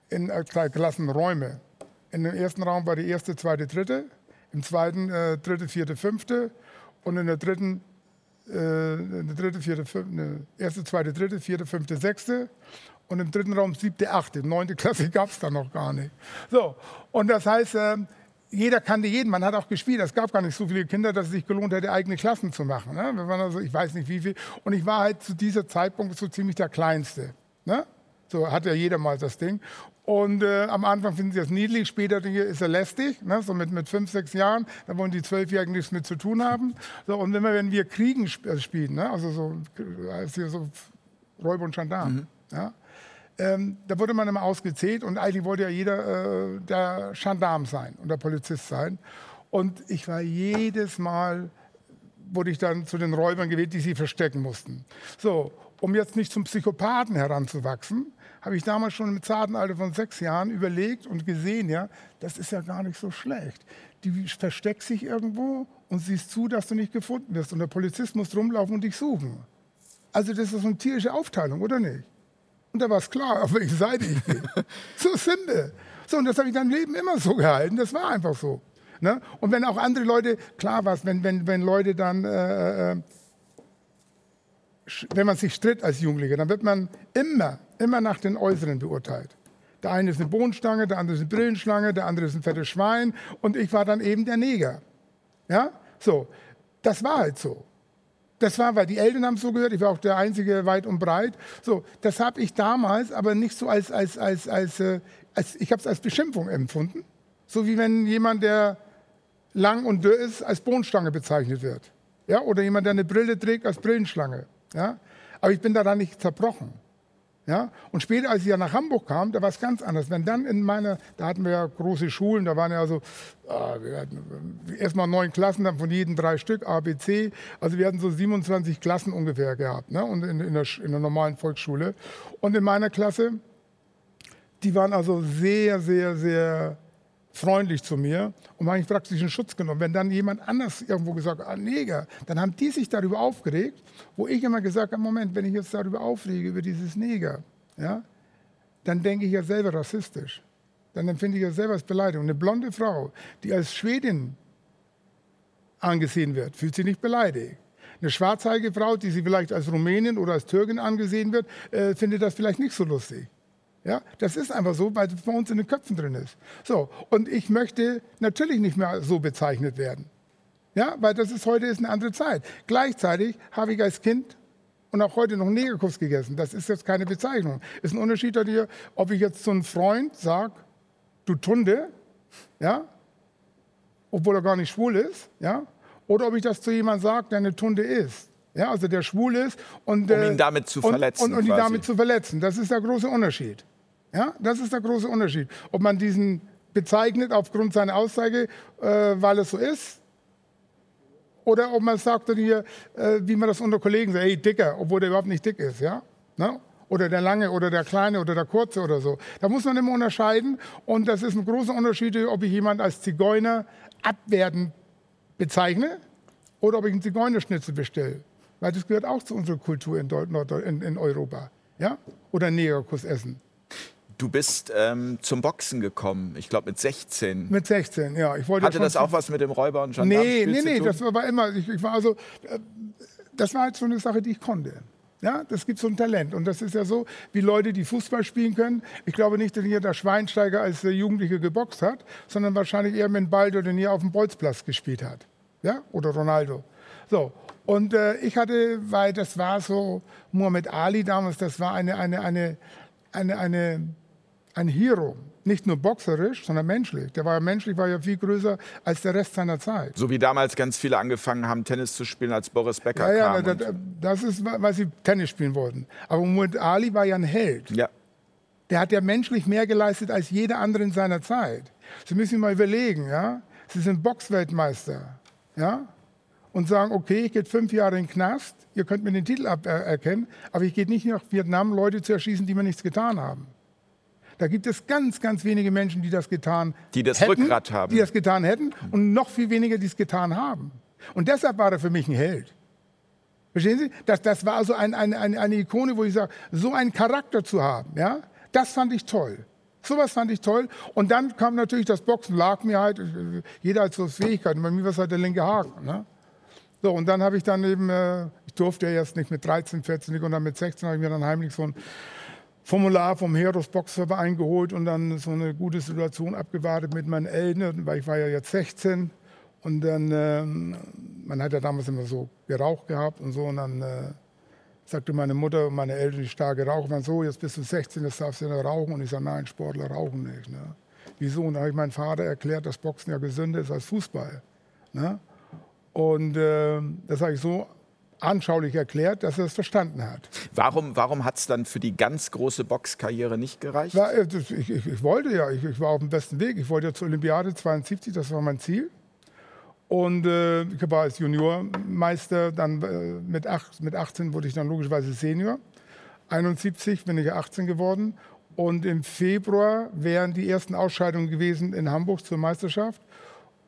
in äh, drei Klassenräume. In dem ersten Raum war die erste, zweite, dritte, im zweiten äh, dritte, vierte, fünfte und in der dritten äh, in der dritte, vierte, fünfte, ne, erste, zweite, dritte, vierte, fünfte, sechste und im dritten Raum siebte, achte. Neunte Klasse gab es da noch gar nicht. So, und das heißt, äh, jeder kannte jeden, man hat auch gespielt. Es gab gar nicht so viele Kinder, dass es sich gelohnt hätte, eigene Klassen zu machen. Ne? Wir waren also, ich weiß nicht wie viel. Und ich war halt zu dieser Zeitpunkt so ziemlich der Kleinste. Ne? So hat ja jeder mal das Ding. Und äh, am Anfang finden sie das niedlich, später ist er lästig, ne? so mit, mit fünf, sechs Jahren, da wollen die Zwölfjährigen nichts mit zu tun haben. So, und wenn wir, wenn wir Kriegen sp äh, spielen, ne? also so, als hier so Räuber und Gendarm, mhm. ja? ähm, da wurde man immer ausgezählt und eigentlich wollte ja jeder äh, der Gendarm sein und der Polizist sein. Und ich war jedes Mal, wurde ich dann zu den Räubern gewählt, die sie verstecken mussten. So, um jetzt nicht zum Psychopathen heranzuwachsen, habe ich damals schon im zarten Alter von sechs Jahren überlegt und gesehen, ja, das ist ja gar nicht so schlecht. Die versteckt sich irgendwo und siehst zu, dass du nicht gefunden wirst. Und der Polizist muss rumlaufen und dich suchen. Also das ist so eine tierische Aufteilung, oder nicht? Und da war es klar, auf welche Seite ich bin. so simpel. So, und das habe ich dann Leben immer so gehalten. Das war einfach so. Ne? Und wenn auch andere Leute, klar war es, wenn, wenn, wenn Leute dann äh, äh wenn man sich stritt als Jugendlicher, dann wird man immer, immer nach den Äußeren beurteilt. Der eine ist eine Bohnenstange, der andere ist eine Brillenschlange, der andere ist ein fettes Schwein und ich war dann eben der Neger. Ja, so. Das war halt so. Das war, weil die Eltern haben so gehört, ich war auch der Einzige weit und breit. So, das habe ich damals aber nicht so als, als, als, als, äh, als ich habe es als Beschimpfung empfunden. So wie wenn jemand, der lang und dürr ist, als Bohnenstange bezeichnet wird. Ja? Oder jemand, der eine Brille trägt, als Brillenschlange. Ja? Aber ich bin daran nicht zerbrochen. Ja? Und später, als ich ja nach Hamburg kam, da war es ganz anders. Wenn dann in meiner, da hatten wir ja große Schulen, da waren ja also äh, erstmal neun Klassen, dann von jedem drei Stück, A, B, C. Also wir hatten so 27 Klassen ungefähr gehabt, ne? und in, in, der, in der normalen Volksschule. Und in meiner Klasse, die waren also sehr, sehr, sehr freundlich zu mir und habe ich praktisch in Schutz genommen. Wenn dann jemand anders irgendwo gesagt hat, ah, Neger, dann haben die sich darüber aufgeregt, wo ich immer gesagt habe, Moment, wenn ich jetzt darüber aufrege, über dieses Neger, ja, dann denke ich ja selber rassistisch. Dann empfinde ich ja selber als Beleidigung. Eine blonde Frau, die als Schwedin angesehen wird, fühlt sich nicht beleidigt. Eine schwarzhaarige Frau, die sie vielleicht als Rumänin oder als Türkin angesehen wird, äh, findet das vielleicht nicht so lustig. Ja, das ist einfach so, weil es bei uns in den Köpfen drin ist. So, und ich möchte natürlich nicht mehr so bezeichnet werden. Ja, weil das ist heute ist eine andere Zeit. Gleichzeitig habe ich als Kind und auch heute noch Negerkuss gegessen. Das ist jetzt keine Bezeichnung. Ist ein Unterschied dir, ob ich jetzt zu einem Freund sage, du Tunde, ja, obwohl er gar nicht schwul ist, ja, oder ob ich das zu jemandem sage, der eine Tunde ist. Ja, also der schwul ist und, um ihn damit zu verletzen. Und, und, und ihn damit zu verletzen. Das ist der große Unterschied. Ja, das ist der große Unterschied. Ob man diesen bezeichnet aufgrund seiner Aussage, äh, weil es so ist, oder ob man sagt hier, äh, wie man das unter Kollegen sagt, hey, dicker, obwohl der überhaupt nicht dick ist, ja? Ne? Oder der lange oder der kleine oder der kurze oder so. Da muss man immer unterscheiden und das ist ein großer Unterschied, ob ich jemanden als Zigeuner abwertend bezeichne oder ob ich einen Zigeunerschnitzel bestelle. Weil das gehört auch zu unserer Kultur in, in, in Europa. Ja? Oder Negerkuss essen. Du bist ähm, zum Boxen gekommen, ich glaube mit 16. Mit 16, ja. Ich wollte Hatte das auch was mit dem Räuber und Gendarm Nee, nee, nee, das war immer, ich, ich war also, äh, das war halt so eine Sache, die ich konnte. Ja, das gibt so ein Talent. Und das ist ja so, wie Leute, die Fußball spielen können. Ich glaube nicht, dass hier der Schweinsteiger als Jugendliche geboxt hat, sondern wahrscheinlich eher mit Baldo, der hier auf dem Bolzplatz gespielt hat. Ja, oder Ronaldo. So. Und äh, ich hatte, weil das war so, Muhammad Ali damals, das war eine, eine, eine, eine, eine ein Hero. Nicht nur boxerisch, sondern menschlich. Der war ja menschlich, war ja viel größer als der Rest seiner Zeit. So wie damals ganz viele angefangen haben, Tennis zu spielen, als Boris Becker ja, ja, kam. Ja, das ist, weil sie Tennis spielen wollten. Aber Muhammad Ali war ja ein Held. Ja. Der hat ja menschlich mehr geleistet als jeder andere in seiner Zeit. Sie müssen sich mal überlegen, ja. Sie sind Boxweltmeister, ja. Und sagen, okay, ich gehe fünf Jahre in den Knast, ihr könnt mir den Titel aberkennen, aber ich gehe nicht nach Vietnam, Leute zu erschießen, die mir nichts getan haben. Da gibt es ganz, ganz wenige Menschen, die das getan die das hätten, Rückgrat haben. Die das getan hätten und noch viel weniger, die es getan haben. Und deshalb war er für mich ein Held. Verstehen Sie? Das, das war also ein, ein, ein, eine Ikone, wo ich sage, so einen Charakter zu haben, ja, das fand ich toll. Sowas fand ich toll. Und dann kam natürlich das Boxen, lag mir halt, jeder hat so Fähigkeiten. Bei mir war es halt der linke Haken. Ne? So, und dann habe ich dann eben, äh, ich durfte ja erst nicht mit 13, 14 und dann mit 16 habe ich mir dann heimlich so ein Formular vom Heros Boxverband eingeholt und dann so eine gute Situation abgewartet mit meinen Eltern, weil ich war ja jetzt 16 und dann, äh, man hat ja damals immer so geraucht gehabt und so und dann äh, sagte meine Mutter und meine Eltern, die stark geraucht waren, so, jetzt bist du 16, jetzt darfst du nicht rauchen und ich sage, nein, Sportler rauchen nicht. Ne? Wieso? Und dann habe ich meinem Vater erklärt, dass Boxen ja gesünder ist als Fußball. Ne? Und äh, das habe ich so anschaulich erklärt, dass er es verstanden hat. Warum, warum hat es dann für die ganz große Boxkarriere nicht gereicht? War, äh, ich, ich, ich, wollte ja, ich, ich, war auf dem besten Weg. Ich wollte ja zur Olympiade 72, das war mein Ziel. Und äh, ich war als Juniormeister, dann äh, mit, acht, mit 18 wurde ich dann logischerweise Senior. 71 bin ich 18 geworden. Und im Februar wären die ersten Ausscheidungen gewesen in Hamburg zur Meisterschaft.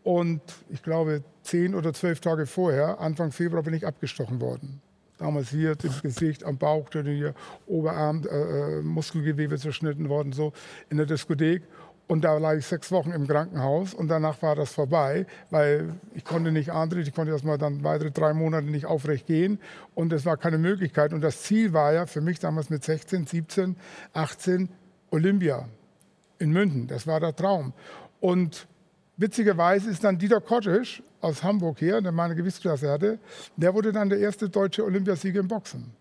Und ich glaube, zehn oder zwölf Tage vorher, Anfang Februar, bin ich abgestochen worden. Damals hier im Gesicht, am Bauch, hier Oberarm, äh, äh, Muskelgewebe zerschnitten worden, so in der Diskothek. Und da lag ich sechs Wochen im Krankenhaus und danach war das vorbei, weil ich konnte nicht antreten, ich konnte erst mal dann weitere drei Monate nicht aufrecht gehen und es war keine Möglichkeit. Und das Ziel war ja für mich damals mit 16, 17, 18 Olympia. in München. Das war der Traum. Und witzigerweise ist dann Dieter Kottisch aus Hamburg her, der meine Gewichtsklasse hatte, der wurde dann der erste deutsche Olympiasieger im Boxen.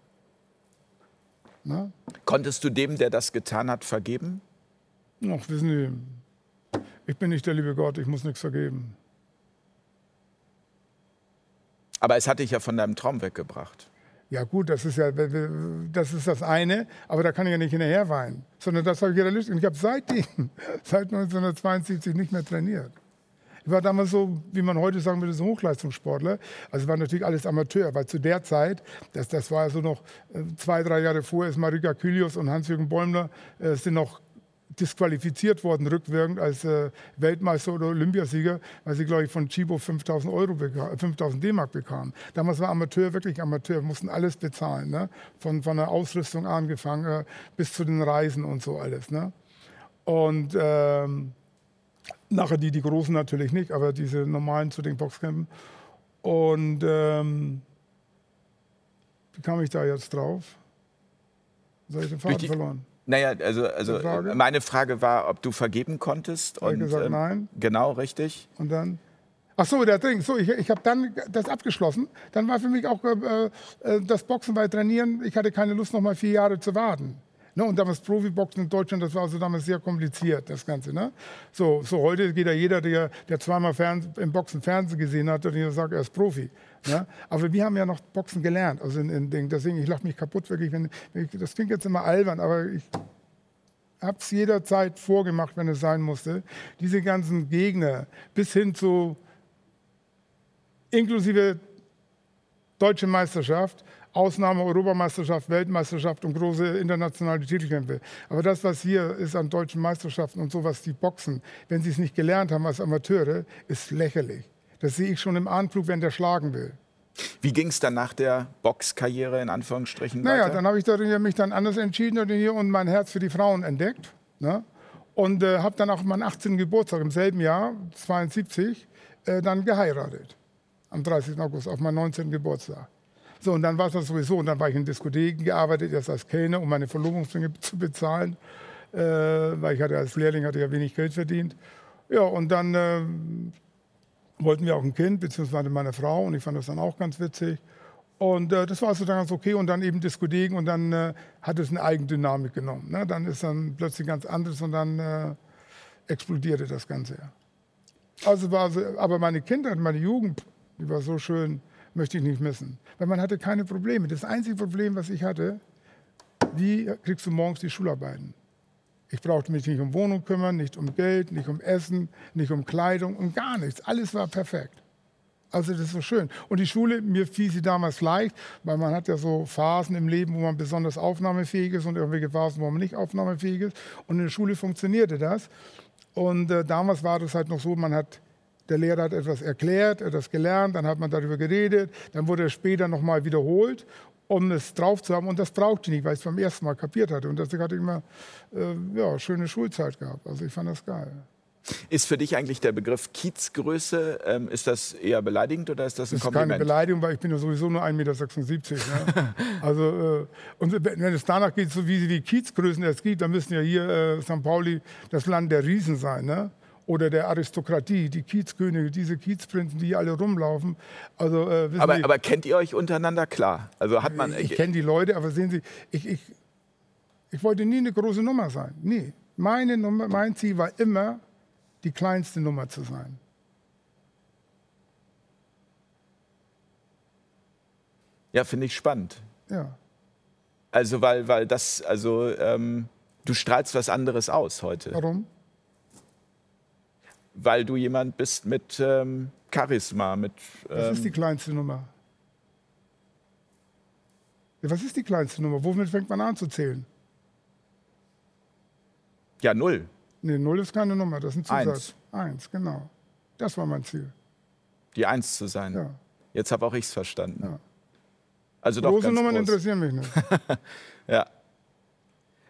Na? Konntest du dem, der das getan hat, vergeben? Ach, wissen Sie, ich bin nicht der liebe Gott, ich muss nichts vergeben. Aber es hat dich ja von deinem Traum weggebracht. Ja gut, das ist ja das, ist das eine, aber da kann ich ja nicht hinterher weinen, sondern das habe ich realisiert. Und ich habe seitdem, seit 1972 nicht mehr trainiert. Ich war damals so, wie man heute sagen würde, so Hochleistungssportler. Also war natürlich alles Amateur, weil zu der Zeit, das, das war so noch äh, zwei, drei Jahre vorher, ist Marika Kylios und Hans-Jürgen Bäumler äh, sind noch disqualifiziert worden, rückwirkend als äh, Weltmeister oder Olympiasieger, weil sie, glaube ich, von Chibo 5000 Euro, 5000 D-Mark bekamen. Damals war Amateur wirklich Amateur, mussten alles bezahlen, ne? von, von der Ausrüstung angefangen äh, bis zu den Reisen und so alles. Ne? Und ähm, nachher die, die Großen natürlich nicht, aber diese normalen zu den Boxkämpfen. Und ähm, wie kam ich da jetzt drauf? Soll ich den Faden verloren? Naja, also, also Frage? meine Frage war, ob du vergeben konntest. Habe ich gesagt, ähm, nein. Genau, richtig. Und dann? Ach so, der Ding. So, ich, ich habe dann das abgeschlossen. Dann war für mich auch äh, äh, das Boxen bei Trainieren. Ich hatte keine Lust, noch mal vier Jahre zu warten. Ne, und damals Profiboxen in Deutschland, das war also damals sehr kompliziert, das Ganze. Ne? So, so heute geht ja jeder, der, der zweimal Fern im Boxen Fernsehen gesehen hat, und sagt, er ist Profi. Ne? Aber wir haben ja noch Boxen gelernt. Also in, in. Deswegen, ich lache mich kaputt wirklich. Wenn, wenn ich, das klingt jetzt immer albern, aber ich habe es jederzeit vorgemacht, wenn es sein musste. Diese ganzen Gegner bis hin zu inklusive Deutsche Meisterschaft, Ausnahme Europameisterschaft, Weltmeisterschaft und große internationale Titelkämpfe. Aber das, was hier ist an deutschen Meisterschaften und sowas, die Boxen, wenn sie es nicht gelernt haben als Amateure, ist lächerlich. Das sehe ich schon im Anflug, wenn der schlagen will. Wie ging es dann nach der Boxkarriere in Anführungsstrichen naja, weiter? dann habe ich mich dann anders entschieden und mein Herz für die Frauen entdeckt. Ne? Und äh, habe dann auch meinen 18. Geburtstag im selben Jahr, 72, äh, dann geheiratet. Am 30. August, auf meinen 19. Geburtstag. So, und dann war es das sowieso. Und dann war ich in Diskotheken gearbeitet, erst als Kellner, um meine Verlobungsringe zu bezahlen. Äh, weil ich hatte als Lehrling hatte ja wenig Geld verdient. Ja, und dann äh, wollten wir auch ein Kind, beziehungsweise meine Frau, und ich fand das dann auch ganz witzig. Und äh, das war also dann ganz okay und dann eben Diskotheken und dann äh, hat es eine Eigendynamik genommen. Ne? Dann ist dann plötzlich ganz anderes und dann äh, explodierte das Ganze. Also war so, aber meine Kindheit, meine Jugend, die war so schön, möchte ich nicht missen. Weil man hatte keine Probleme. Das einzige Problem, was ich hatte, wie kriegst du morgens die Schularbeiten? Ich brauchte mich nicht um Wohnung kümmern, nicht um Geld, nicht um Essen, nicht um Kleidung und gar nichts. Alles war perfekt. Also das so schön. Und die Schule, mir fiel sie damals leicht, weil man hat ja so Phasen im Leben, wo man besonders aufnahmefähig ist und irgendwelche Phasen, wo man nicht aufnahmefähig ist. Und in der Schule funktionierte das. Und äh, damals war das halt noch so, man hat, der Lehrer hat etwas erklärt, etwas gelernt, dann hat man darüber geredet, dann wurde es später nochmal wiederholt um es drauf zu haben. Und das brauchte ich nicht, weil ich es beim ersten Mal kapiert hatte. Und deswegen hatte ich immer äh, ja, schöne Schulzeit gehabt. Also ich fand das geil. Ist für dich eigentlich der Begriff Kiezgröße, ähm, ist das eher beleidigend oder ist das ein das ist Kompliment? keine Beleidigung, weil ich bin ja sowieso nur 1,76 Meter. Ne? also, äh, und wenn es danach geht, so wie die Kiezgrößen es gibt, dann müssen ja hier äh, St. Pauli das Land der Riesen sein. Ne? Oder der Aristokratie, die Kiezkönige, diese Kiezprinzen, die hier alle rumlaufen. Also, äh, aber, Sie, aber, kennt ihr euch untereinander klar? Also hat man. Ich, ich kenne die Leute, aber sehen Sie, ich, ich, ich wollte nie eine große Nummer sein. Nie. Meine Nummer, mein Ziel war immer, die kleinste Nummer zu sein. Ja, finde ich spannend. Ja. Also, weil, weil das, also, ähm, du strahlst was anderes aus heute. Warum? Weil du jemand bist mit ähm, Charisma, mit. Ähm Was ist die kleinste Nummer? Was ist die kleinste Nummer? Womit fängt man an zu zählen? Ja, null. Nee, null ist keine Nummer, das ist ein Zusatz. Eins, Eins genau. Das war mein Ziel. Die Eins zu sein. Ja. Jetzt habe auch ich es verstanden. Ja. Also Große Nummern groß. interessieren mich nicht. ja.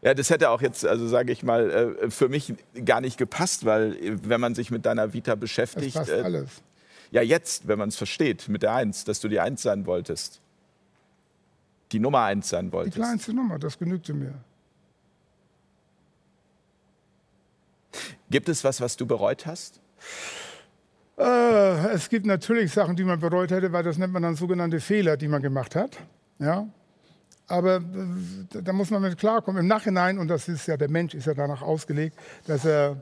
Ja, das hätte auch jetzt, also sage ich mal, äh, für mich gar nicht gepasst, weil äh, wenn man sich mit deiner Vita beschäftigt. Das passt äh, alles. Ja, jetzt, wenn man es versteht, mit der Eins, dass du die Eins sein wolltest. Die Nummer Eins sein wolltest. Die kleinste Nummer, das genügte mir. Gibt es was, was du bereut hast? Äh, es gibt natürlich Sachen, die man bereut hätte, weil das nennt man dann sogenannte Fehler, die man gemacht hat. Ja? Aber äh, da muss man mit klarkommen. Im Nachhinein, und das ist ja, der Mensch ist ja danach ausgelegt, dass er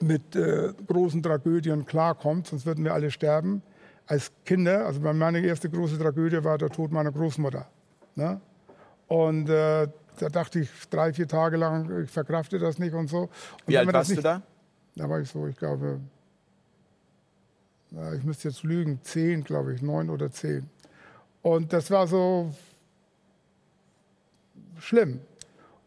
mit äh, großen Tragödien klarkommt, sonst würden wir alle sterben. Als Kinder, also meine erste große Tragödie war der Tod meiner Großmutter. Ne? Und äh, da dachte ich drei, vier Tage lang, ich verkrafte das nicht und so. Und Wie alt warst nicht, du da? Da war ich so, ich glaube, ich müsste jetzt lügen, zehn, glaube ich, neun oder zehn. Und das war so schlimm.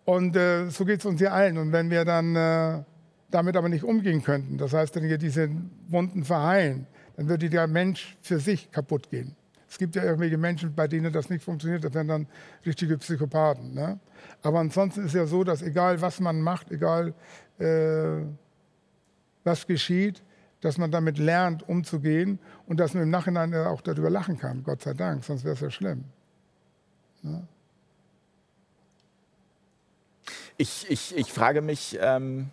Und äh, so geht es uns hier allen. Und wenn wir dann äh, damit aber nicht umgehen könnten, das heißt, wenn wir diese Wunden verheilen, dann würde der Mensch für sich kaputt gehen. Es gibt ja irgendwelche Menschen, bei denen das nicht funktioniert, das wären dann richtige Psychopathen. Ne? Aber ansonsten ist ja so, dass egal was man macht, egal äh, was geschieht, dass man damit lernt, umzugehen und dass man im Nachhinein auch darüber lachen kann, Gott sei Dank, sonst wäre es ja schlimm. Ne? Ich, ich, ich frage mich, ähm,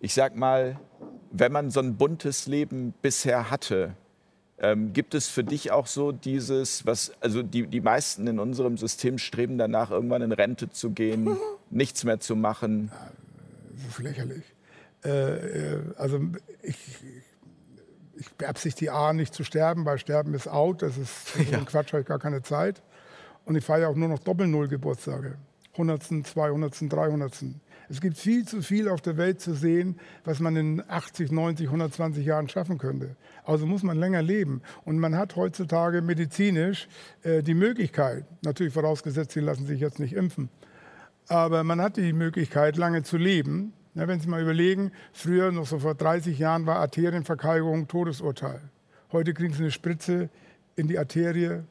ich sag mal, wenn man so ein buntes Leben bisher hatte, ähm, gibt es für dich auch so dieses, was, also die, die meisten in unserem System streben danach, irgendwann in Rente zu gehen, nichts mehr zu machen? Das ist lächerlich. Äh, äh also ich, ich beabsichtige A, nicht zu sterben, weil Sterben ist out, das ist ja. ein Quatsch, habe ich gar keine Zeit. Und ich feiere ja auch nur noch Doppel-Null-Geburtstage. 100., 200., 300. Es gibt viel zu viel auf der Welt zu sehen, was man in 80, 90, 120 Jahren schaffen könnte. Also muss man länger leben. Und man hat heutzutage medizinisch äh, die Möglichkeit, natürlich vorausgesetzt, sie lassen sich jetzt nicht impfen, aber man hat die Möglichkeit, lange zu leben. Ja, wenn Sie mal überlegen, früher, noch so vor 30 Jahren, war Arterienverkalkung Todesurteil. Heute kriegen Sie eine Spritze in die Arterie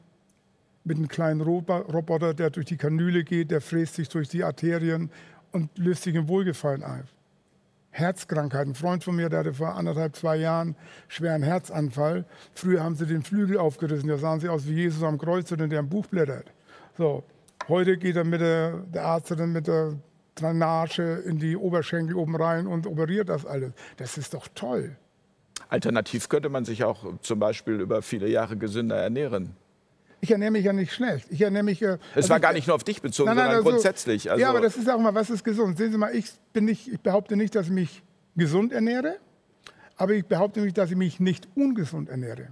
mit einem kleinen Roboter, der durch die Kanüle geht, der fräst sich durch die Arterien und löst sich im Wohlgefallen ein. Herzkrankheiten. Ein Freund von mir, der hatte vor anderthalb, zwei Jahren schweren Herzanfall. Früher haben sie den Flügel aufgerissen. Da sahen sie aus wie Jesus am Kreuz, der ein Buch blättert. So, heute geht er mit der, der Arzt mit der Drainage in die Oberschenkel oben rein und operiert das alles. Das ist doch toll. Alternativ könnte man sich auch zum Beispiel über viele Jahre gesünder ernähren. Ich ernähre mich ja nicht schlecht. Ich ernähre mich. Äh, es also war gar nicht nur auf dich bezogen, nein, nein, sondern also, grundsätzlich. Also ja, aber das ist auch mal, was ist gesund? Sehen Sie mal, ich, bin nicht, ich behaupte nicht, dass ich mich gesund ernähre, aber ich behaupte nicht, dass ich mich nicht ungesund ernähre.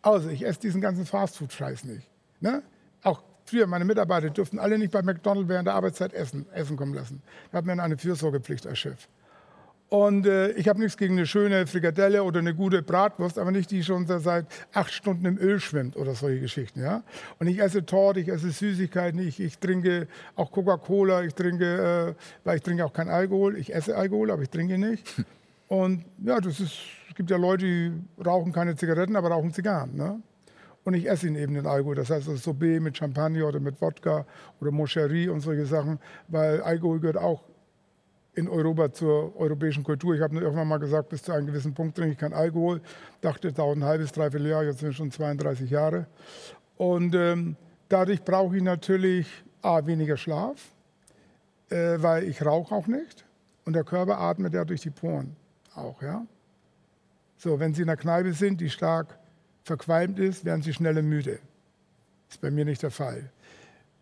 Also, ich esse diesen ganzen Fastfood-Scheiß nicht. Ne? Auch Früher, meine Mitarbeiter durften alle nicht bei McDonald's während der Arbeitszeit essen, essen kommen lassen. Da hat man eine Fürsorgepflicht als Chef. Und äh, ich habe nichts gegen eine schöne Frikadelle oder eine gute Bratwurst, aber nicht die schon seit acht Stunden im Öl schwimmt oder solche Geschichten. Ja? Und ich esse Torte, ich esse Süßigkeiten, ich, ich trinke auch Coca-Cola, ich trinke, äh, weil ich trinke auch kein Alkohol. Ich esse Alkohol, aber ich trinke nicht. Und ja, das ist, es gibt ja Leute, die rauchen keine Zigaretten, aber rauchen Zigarren. Ne? Und ich esse ihn eben den Alkohol. Das heißt, das Sorbet mit Champagner oder mit Wodka oder Moscherie und solche Sachen, weil Alkohol gehört auch in Europa zur europäischen Kultur. Ich habe nur irgendwann mal gesagt, bis zu einem gewissen Punkt trinke ich kein Alkohol. Dachte, dauert ein halbes, dreiviertel Jahr, jetzt sind es schon 32 Jahre. Und ähm, dadurch brauche ich natürlich A, weniger Schlaf, äh, weil ich rauche auch nicht. Und der Körper atmet ja durch die Poren auch, ja. So, wenn Sie in der Kneipe sind, die stark verqualmt ist, werden sie schneller müde. Ist bei mir nicht der Fall.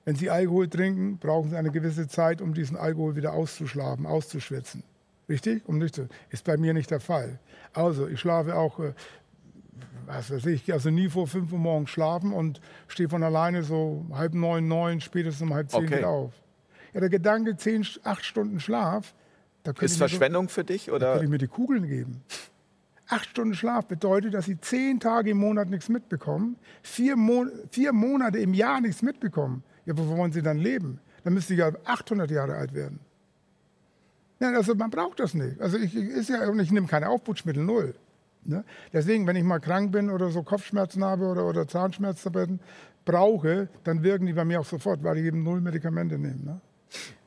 Wenn Sie Alkohol trinken, brauchen Sie eine gewisse Zeit, um diesen Alkohol wieder auszuschlafen, auszuschwitzen. Richtig? Um nicht zu, ist bei mir nicht der Fall. Also, ich schlafe auch, äh, was weiß ich, also nie vor fünf Uhr morgens schlafen und stehe von alleine so halb neun, neun, spätestens um halb zehn okay. wieder auf. Ja, der Gedanke, zehn, acht Stunden Schlaf, da ist Verschwendung so, für dich? Oder? Da könnte ich mir die Kugeln geben. Acht Stunden Schlaf bedeutet, dass sie zehn Tage im Monat nichts mitbekommen, vier, Mo vier Monate im Jahr nichts mitbekommen. Ja, wo wollen sie dann leben? Dann müsste sie ja 800 Jahre alt werden. Ja, also man braucht das nicht. Also ich, ist ja, ich nehme keine Aufputschmittel, null. Ne? Deswegen, wenn ich mal krank bin oder so Kopfschmerzen habe oder, oder Zahnschmerzen brauche, dann wirken die bei mir auch sofort, weil ich eben null Medikamente nehme. Ne?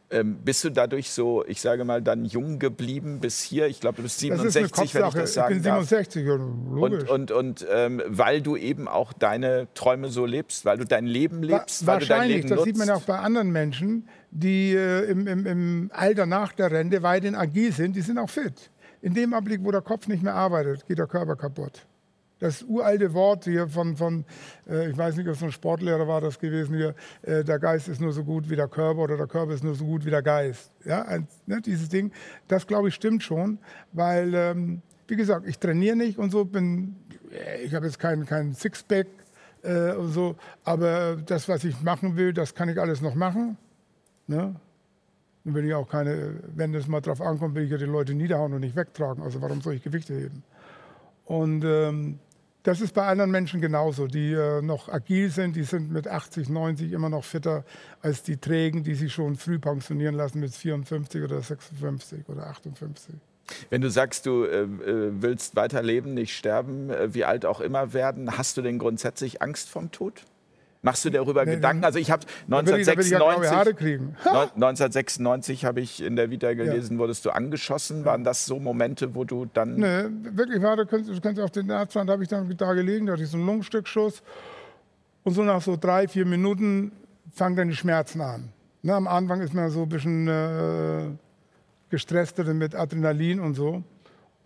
Ähm, bist du dadurch so, ich sage mal, dann jung geblieben bis hier? Ich glaube, du bist 67, wenn ich das sagen ich bin 67, darf. Und, und, und ähm, weil du eben auch deine Träume so lebst, weil du dein Leben lebst, Wa weil du dein Leben das nutzt. sieht man ja auch bei anderen Menschen, die äh, im, im, im Alter nach der Rente weiterhin agil sind, die sind auch fit. in dem Augenblick, wo der Kopf nicht mehr arbeitet, geht der Körper kaputt. Das uralte Wort hier von, von äh, ich weiß nicht, ob es ein Sportlehrer war das gewesen hier, äh, der Geist ist nur so gut wie der Körper oder der Körper ist nur so gut wie der Geist. Ja, ein, ne, dieses Ding, das glaube ich stimmt schon, weil, ähm, wie gesagt, ich trainiere nicht und so, bin, äh, ich habe jetzt keinen kein Sixpack äh, und so, aber das, was ich machen will, das kann ich alles noch machen. Ne? Und will ich auch keine, wenn es mal drauf ankommt, will ich ja die Leute niederhauen und nicht wegtragen. Also warum soll ich Gewichte heben? Und ähm, das ist bei anderen Menschen genauso, die äh, noch agil sind, die sind mit 80, 90 immer noch fitter als die Trägen, die sich schon früh pensionieren lassen mit 54 oder 56 oder 58. Wenn du sagst, du äh, äh, willst weiterleben, nicht sterben, äh, wie alt auch immer werden, hast du denn grundsätzlich Angst vom Tod? Machst du darüber nee, Gedanken? Also ich habe 1996, ich, 1996 habe ich in der Vita gelesen, ja. wurdest du angeschossen. Waren das so Momente, wo du dann... Nee, wirklich war, du kannst, du kannst auf den Arztstand, habe ich dann da gelegen, da hatte ich so einen Lungenstückschuss. Und so nach so drei, vier Minuten fangen dann die Schmerzen an. Ne, am Anfang ist man so ein bisschen äh, gestresster mit Adrenalin und so.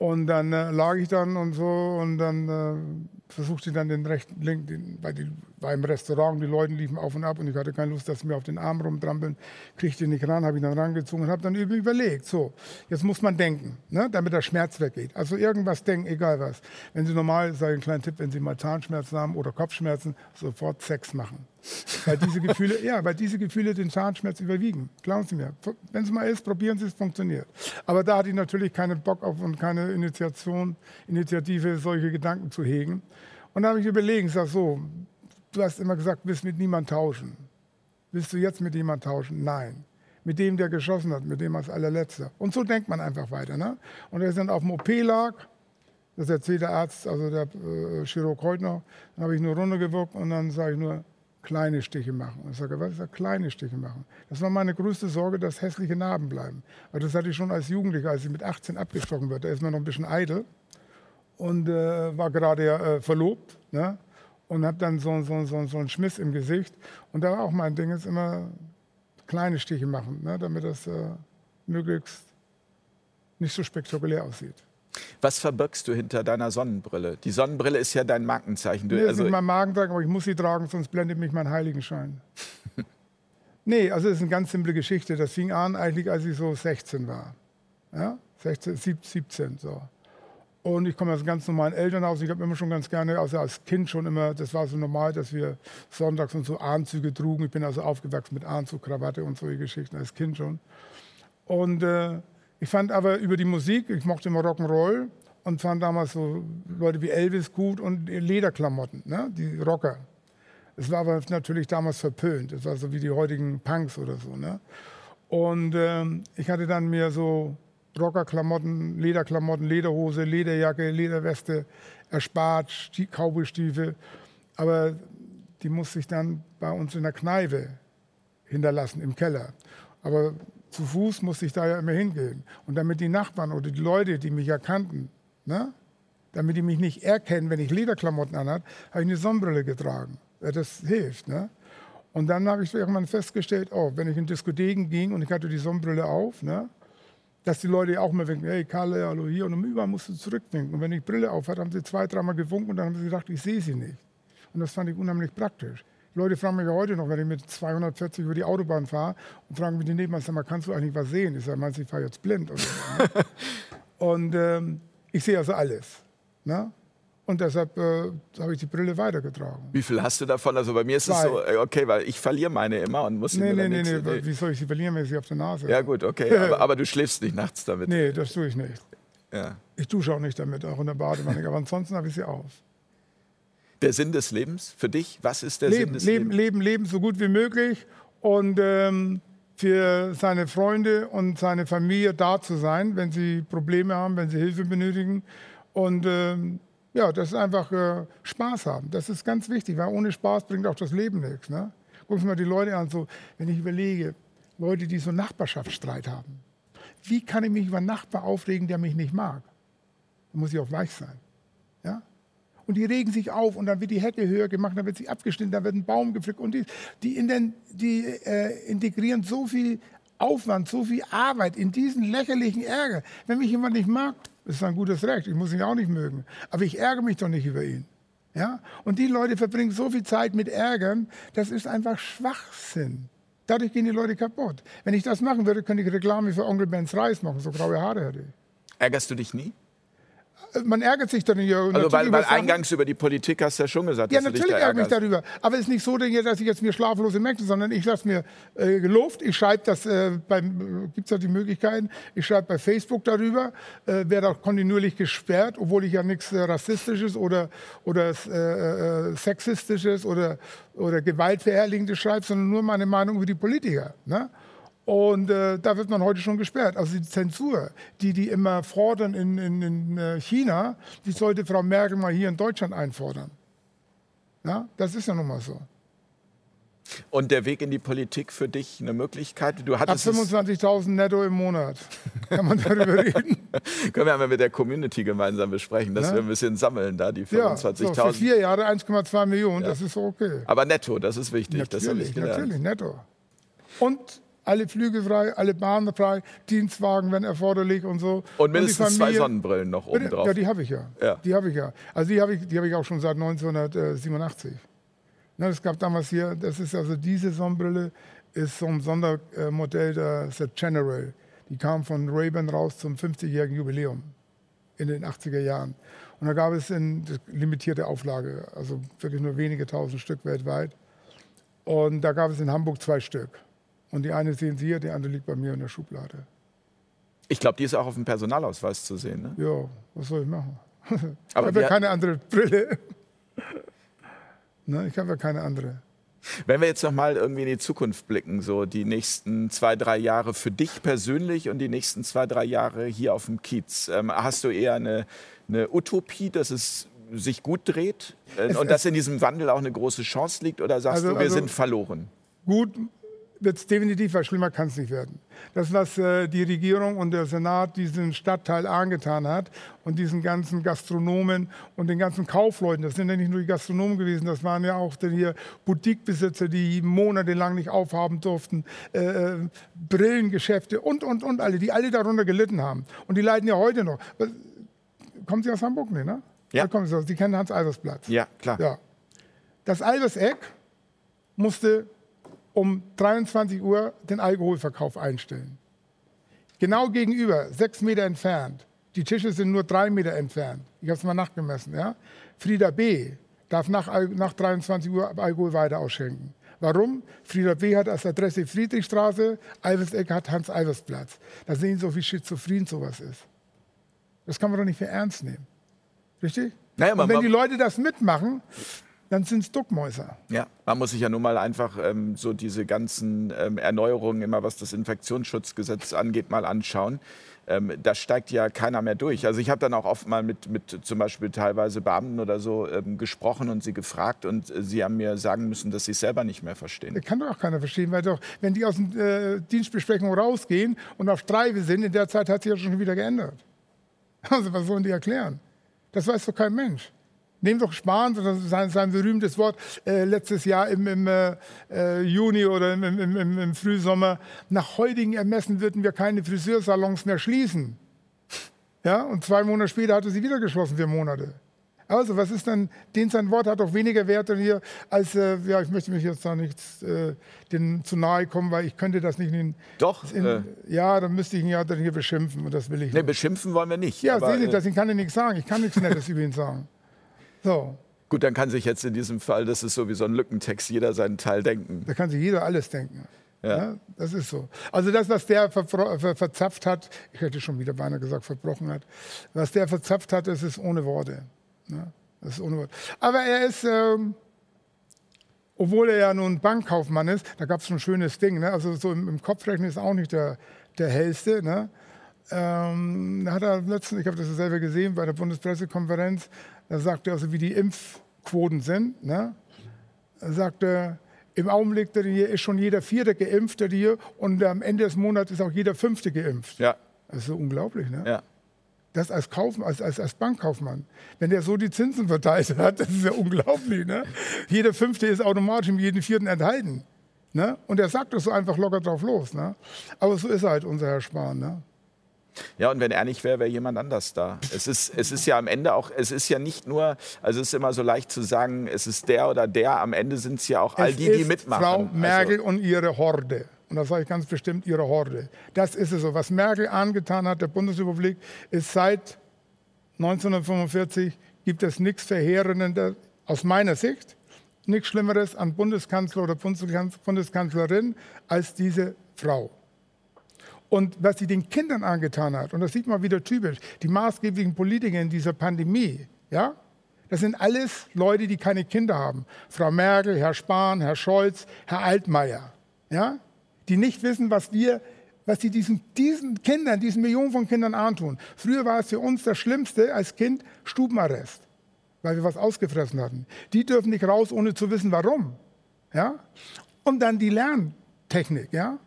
Und dann äh, lag ich dann und so und dann äh, versuchte ich dann den rechten, linken, weil die war im Restaurant, die Leute liefen auf und ab und ich hatte keine Lust, dass sie mir auf den Arm rumtrampeln, kriegte nicht ran, habe ich dann rangezogen und habe dann überlegt, so, jetzt muss man denken, ne, damit der Schmerz weggeht. Also irgendwas denken, egal was. Wenn Sie normal, sage ich einen kleinen Tipp, wenn Sie mal Zahnschmerzen haben oder Kopfschmerzen, sofort Sex machen. Weil diese Gefühle, ja, weil diese Gefühle den Zahnschmerz überwiegen. Glauben Sie mir. Wenn es mal ist, probieren Sie es, funktioniert. Aber da hatte ich natürlich keinen Bock auf und keine Initiation, Initiative, solche Gedanken zu hegen. Und da habe ich überlegt, ich sage so, du hast immer gesagt, willst mit niemand tauschen. Willst du jetzt mit jemand tauschen? Nein. Mit dem, der geschossen hat, mit dem als allerletzter. Und so denkt man einfach weiter. Ne? Und ist dann auf dem OP lag, das erzählt der Arzt, also der äh, Chirurg heute noch, dann habe ich nur runtergewuckt und dann sage ich nur, kleine Stiche machen. Und ich sage, was ist das? Kleine Stiche machen. Das war meine größte Sorge, dass hässliche Narben bleiben. Weil das hatte ich schon als Jugendlicher, als ich mit 18 abgestochen wurde. Da ist man noch ein bisschen eitel und äh, war gerade ja, äh, verlobt. Ne? und habe dann so, so, so, so einen Schmiss im Gesicht. Und da war auch mein Ding, ist immer kleine Stiche machen, ne, damit das äh, möglichst nicht so spektakulär aussieht. Was verbirgst du hinter deiner Sonnenbrille? Die Sonnenbrille ist ja dein Markenzeichen. Du, nee, also ist mein Markenzeichen, aber ich muss sie tragen, sonst blendet mich mein Heiligenschein. nee, also es ist eine ganz simple Geschichte. Das fing an eigentlich, als ich so 16 war. Ja? 16, 17, so. Und ich komme aus einem ganz normalen Elternhaus. Ich habe immer schon ganz gerne, also als Kind schon immer, das war so normal, dass wir sonntags und so Anzüge trugen. Ich bin also aufgewachsen mit Anzug, Krawatte und solche Geschichten als Kind schon. Und äh, ich fand aber über die Musik, ich mochte immer Rock'n'Roll und fand damals so Leute wie Elvis gut und Lederklamotten, ne? die Rocker. Es war aber natürlich damals verpönt. Es war so wie die heutigen Punks oder so. Ne? Und äh, ich hatte dann mir so Rockerklamotten, Lederklamotten, Lederhose, Lederjacke, Lederweste erspart, Cowboystiefel. Aber die musste ich dann bei uns in der Kneipe hinterlassen, im Keller. Aber zu Fuß musste ich da ja immer hingehen. Und damit die Nachbarn oder die Leute, die mich erkannten, ne, damit die mich nicht erkennen, wenn ich Lederklamotten anhat, habe ich eine Sonnenbrille getragen. Das hilft. Ne? Und dann habe ich irgendwann festgestellt, oh, wenn ich in Diskotheken ging und ich hatte die Sonnenbrille auf, ne, dass die Leute auch mal winken, hey Kalle, hallo hier und überall musst du zurückwinken. Und wenn ich Brille auf hatte, haben sie zwei, dreimal gewunken und dann haben sie gedacht, ich sehe sie nicht. Und das fand ich unheimlich praktisch. Leute fragen mich ja heute noch, wenn ich mit 240 über die Autobahn fahre und fragen mich die Nebenmann, sag mal, kannst du eigentlich was sehen? Ich sage, meinst du, ich fahre jetzt blind? Ne? und ähm, ich sehe also alles. Ne? Und deshalb äh, habe ich die Brille weitergetragen. Wie viel hast du davon? Also bei mir ist es so, äh, okay, weil ich verliere meine immer und muss nee, nee, nee, nee, nee. Wie soll ich sie verlieren, wenn ich sie auf der Nase Ja gut, okay, aber, aber, du schläfst nicht nachts damit. Nee, das tue ich nicht. Ja. Ich dusche auch nicht damit, auch in der Badewanne, aber ansonsten habe ich sie auf. Der Sinn des Lebens für dich? Was ist der leben, Sinn des leben, Lebens? Leben, leben so gut wie möglich und ähm, für seine Freunde und seine Familie da zu sein, wenn sie Probleme haben, wenn sie Hilfe benötigen und ähm, ja, das ist einfach äh, Spaß haben. Das ist ganz wichtig, weil ohne Spaß bringt auch das Leben nichts. Ne? Gucken Sie mal die Leute an, so, wenn ich überlege, Leute, die so Nachbarschaftsstreit haben. Wie kann ich mich über einen Nachbar aufregen, der mich nicht mag? Da muss ich auch weich sein. Und die regen sich auf und dann wird die Hecke höher gemacht, dann wird sie abgeschnitten, dann wird ein Baum gepflückt. Und die, die, in den, die äh, integrieren so viel Aufwand, so viel Arbeit in diesen lächerlichen Ärger. Wenn mich jemand nicht mag, Das ist ein gutes Recht. Ich muss ihn auch nicht mögen. Aber ich ärgere mich doch nicht über ihn. Ja? Und die Leute verbringen so viel Zeit mit Ärgern, das ist einfach Schwachsinn. Dadurch gehen die Leute kaputt. Wenn ich das machen würde, könnte ich Reklame für Onkel Benz Reis machen, so graue Haare hätte ich. Ärgerst du dich nie? Man ärgert sich dann ja. Also weil, weil eingangs über die Politik hast du ja schon gesagt, ja, natürlich ärgere ich mich darüber. Aber es ist nicht so, dass ich jetzt mir schlaflose Nächte, sondern ich lasse mir äh, gelobt. Ich schreibe das, äh, beim, äh, gibt es ja die Möglichkeiten, ich schreibe bei Facebook darüber, äh, werde auch kontinuierlich gesperrt, obwohl ich ja nichts äh, Rassistisches oder, oder äh, äh, Sexistisches oder, oder Gewaltverherrlichendes schreibe, sondern nur meine Meinung über die Politiker. Ne? Und äh, da wird man heute schon gesperrt. Also die Zensur, die die immer fordern in, in, in äh, China, die sollte Frau Merkel mal hier in Deutschland einfordern. Ja, das ist ja nun mal so. Und der Weg in die Politik für dich eine Möglichkeit? Du Ab 25.000 netto im Monat kann man darüber reden. Können wir einmal mit der Community gemeinsam besprechen, dass ja? wir ein bisschen sammeln, da die 25.000. Ja, so für vier Jahre 1,2 Millionen, ja. das ist okay. Aber netto, das ist wichtig. Natürlich, das natürlich, netto. Und alle Flüge frei, alle Bahnen frei, Dienstwagen, wenn erforderlich und so. Und mindestens und Familie, zwei Sonnenbrillen noch oben drauf. Ja, die habe ich ja. ja. Die habe ich ja. Also die habe ich, hab ich auch schon seit 1987. Na, es gab damals hier, das ist also diese Sonnenbrille, ist so ein Sondermodell der, der General. Die kam von Ray-Ban raus zum 50-jährigen Jubiläum in den 80er Jahren. Und da gab es eine limitierte Auflage, also wirklich nur wenige tausend Stück weltweit. Und da gab es in Hamburg zwei Stück. Und die eine sehen Sie hier, die andere liegt bei mir in der Schublade. Ich glaube, die ist auch auf dem Personalausweis zu sehen. Ne? Ja, was soll ich machen? Aber ich habe ja keine andere Brille. ne, ich habe ja keine andere. Wenn wir jetzt noch mal irgendwie in die Zukunft blicken, so die nächsten zwei, drei Jahre für dich persönlich und die nächsten zwei, drei Jahre hier auf dem Kiez, ähm, hast du eher eine, eine Utopie, dass es sich gut dreht äh, es, und dass in diesem Wandel auch eine große Chance liegt oder sagst also, du, wir also sind verloren? Gut, wird es definitiv, weil schlimmer kann es nicht werden. Das, was äh, die Regierung und der Senat diesem Stadtteil angetan hat und diesen ganzen Gastronomen und den ganzen Kaufleuten, das sind ja nicht nur die Gastronomen gewesen, das waren ja auch hier Boutiquebesitzer, die monatelang nicht aufhaben durften, äh, äh, Brillengeschäfte und, und, und alle, die alle darunter gelitten haben. Und die leiden ja heute noch. Kommen Sie aus Hamburg? Nee, ne? Ja. kommen Sie, aus, Sie kennen Hans-Albers-Platz. Ja, klar. Ja. Das Alberseck musste um 23 Uhr den Alkoholverkauf einstellen. Genau gegenüber, sechs Meter entfernt. Die Tische sind nur drei Meter entfernt. Ich habe es mal nachgemessen. Ja? Frieda B. darf nach, nach 23 Uhr Alkohol weiter ausschenken. Warum? Frieda B. hat als Adresse Friedrichstraße, Alverseck hat Hans-Albers-Platz. Da sehen Sie, wie schizophren sowas ist. Das kann man doch nicht für ernst nehmen. Richtig? Naja, Und wenn die Leute das mitmachen, dann sind es Duckmäuser. Ja, man muss sich ja nun mal einfach ähm, so diese ganzen ähm, Erneuerungen, immer was das Infektionsschutzgesetz angeht, mal anschauen. Ähm, da steigt ja keiner mehr durch. Also ich habe dann auch oft mal mit, mit zum Beispiel teilweise Beamten oder so ähm, gesprochen und sie gefragt und äh, sie haben mir sagen müssen, dass sie es selber nicht mehr verstehen. Das kann doch auch keiner verstehen, weil doch, wenn die aus der äh, Dienstbesprechung rausgehen und auf Streife sind, in der Zeit hat sich ja schon wieder geändert. Also was sollen die erklären? Das weiß doch kein Mensch. Nehmen doch Spahn, das ist sein, sein berühmtes Wort, äh, letztes Jahr im, im äh, äh Juni oder im, im, im, Frühsommer. Nach heutigen Ermessen würden wir keine Friseursalons mehr schließen. Ja, und zwei Monate später hatte sie wieder geschlossen, vier Monate. Also, was ist denn, den sein Wort hat doch weniger Wert hier, als, äh, ja, ich möchte mich jetzt da nicht äh, den zu nahe kommen, weil ich könnte das nicht in. Doch. In, äh, ja, dann müsste ich ihn ja dann hier beschimpfen und das will ich nicht. Nee, beschimpfen wollen wir nicht. Ja, sehen Sie, äh, deswegen kann ich nichts sagen. Ich kann nichts Nettes über ihn sagen. So. Gut, dann kann sich jetzt in diesem Fall, das ist so wie so ein Lückentext, jeder seinen Teil denken. Da kann sich jeder alles denken. Ja. ja das ist so. Also das, was der ver ver verzapft hat, ich hätte schon wieder beinahe gesagt, verbrochen hat, was der verzapft hat, das ist ohne Worte. Ja, das ist ohne Worte. Aber er ist, ähm, obwohl er ja nun Bankkaufmann ist, da gab es ein schönes Ding. Ne? Also so im, im Kopfrechnen ist auch nicht der, der hellste. Ne? Ähm, hat er letztens, ich habe das selber gesehen bei der Bundespressekonferenz, da sagte er also, wie die Impfquoten sind. Ne? Er sagte, im Augenblick hier ist schon jeder Vierte geimpft hier und am Ende des Monats ist auch jeder Fünfte geimpft. Ja. Das ist so unglaublich, ne? Ja. Das als, Kauf, als, als, als Bankkaufmann. Wenn der so die Zinsen verteilt hat, das ist ja unglaublich. Ne? Jeder Fünfte ist automatisch im jeden Vierten enthalten. Ne? Und er sagt das so einfach locker drauf los. Ne? Aber so ist halt unser Herr Spahn. Ne? Ja, und wenn er nicht wäre, wäre jemand anders da. Es ist, es ist ja am Ende auch, es ist ja nicht nur, also es ist immer so leicht zu sagen, es ist der oder der, am Ende sind es ja auch all Es die, die ist mitmachen. Frau Merkel Also, und ihre Horde. Und das sage ich ganz bestimmt, ihre Horde. Das ist es so. Was Merkel angetan hat der Bundesrepublik, ist seit 1945 gibt es nichts Verheerendes aus meiner Sicht, nichts Schlimmeres an Bundeskanzler oder Bundeskanz- Bundeskanzlerin als diese Frau. Und was sie den Kindern angetan hat, und das sieht man wieder typisch, die maßgeblichen Politiker in dieser Pandemie, ja, das sind alles Leute, die keine Kinder haben. Frau Merkel, Herr Spahn, Herr Scholz, Herr Altmaier, ja, die nicht wissen, was wir, was sie diesen, diesen Kindern, diesen Millionen von Kindern antun. Früher war es für uns das Schlimmste als Kind Stubenarrest, weil wir was ausgefressen hatten. Die dürfen nicht raus, ohne zu wissen, warum. Ja? Und dann die Lerntechnik, ja?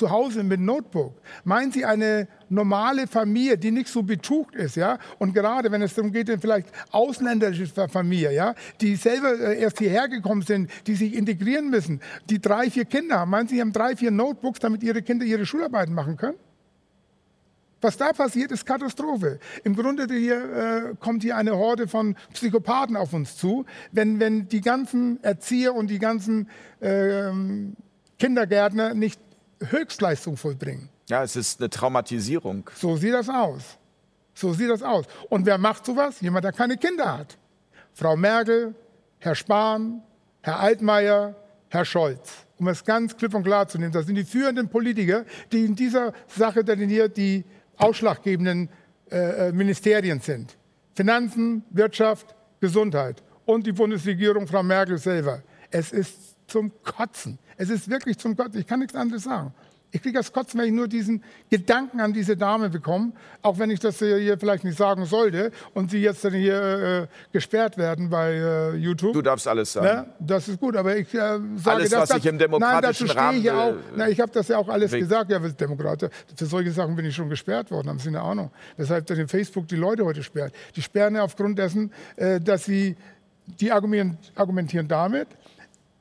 Zu Hause mit Notebook. Meinen Sie eine normale Familie, die nicht so betucht ist, ja? Und gerade wenn es darum geht, vielleicht ausländische Familie, ja? Die selber äh, erst hierher gekommen sind, die sich integrieren müssen, die drei, vier Kinder haben. Meinen Sie, haben drei, vier Notebooks, damit ihre Kinder ihre Schularbeiten machen können? Was da passiert, ist Katastrophe. Im Grunde hier, äh, kommt hier eine Horde von Psychopathen auf uns zu, wenn, wenn die ganzen Erzieher und die ganzen ähm, Kindergärtner nicht Höchstleistung vollbringen. ja, es ist eine Traumatisierung. So sieht das aus. So sieht das aus. Und wer macht sowas? Jemand, der keine Kinder hat. Frau Merkel, Herr Spahn, Herr Altmaier, Herr Scholz. Um es ganz klipp und klar zu nehmen, das sind die führenden Politiker, die in dieser Sache dann hier die ausschlaggebenden äh, äh, Ministerien sind. Finanzen, Wirtschaft, Gesundheit und die Bundesregierung, Frau Merkel selber. Es ist zum Kotzen. Es ist wirklich zum Kotzen. Ich kann nichts anderes sagen. Ich kriege das Kotzen, wenn ich nur diesen Gedanken an diese Dame bekomme, auch wenn ich das hier vielleicht nicht sagen sollte und sie jetzt dann hier äh, gesperrt werden bei äh, YouTube. Du darfst alles sagen. Ja, das ist gut, aber ich äh, sage, Alles, dass was das, ich im nein, demokratischen dazu stehe ich Rahmen, auch. äh, Na, ich habe das ja auch alles weg. gesagt. Ja, Demokrat, für solche Sachen bin ich schon gesperrt worden, haben Sie eine Ahnung. Weshalb dann Facebook die Leute heute sperrt. Die sperren ja aufgrund dessen, äh, dass sie, die argumentieren, argumentieren damit,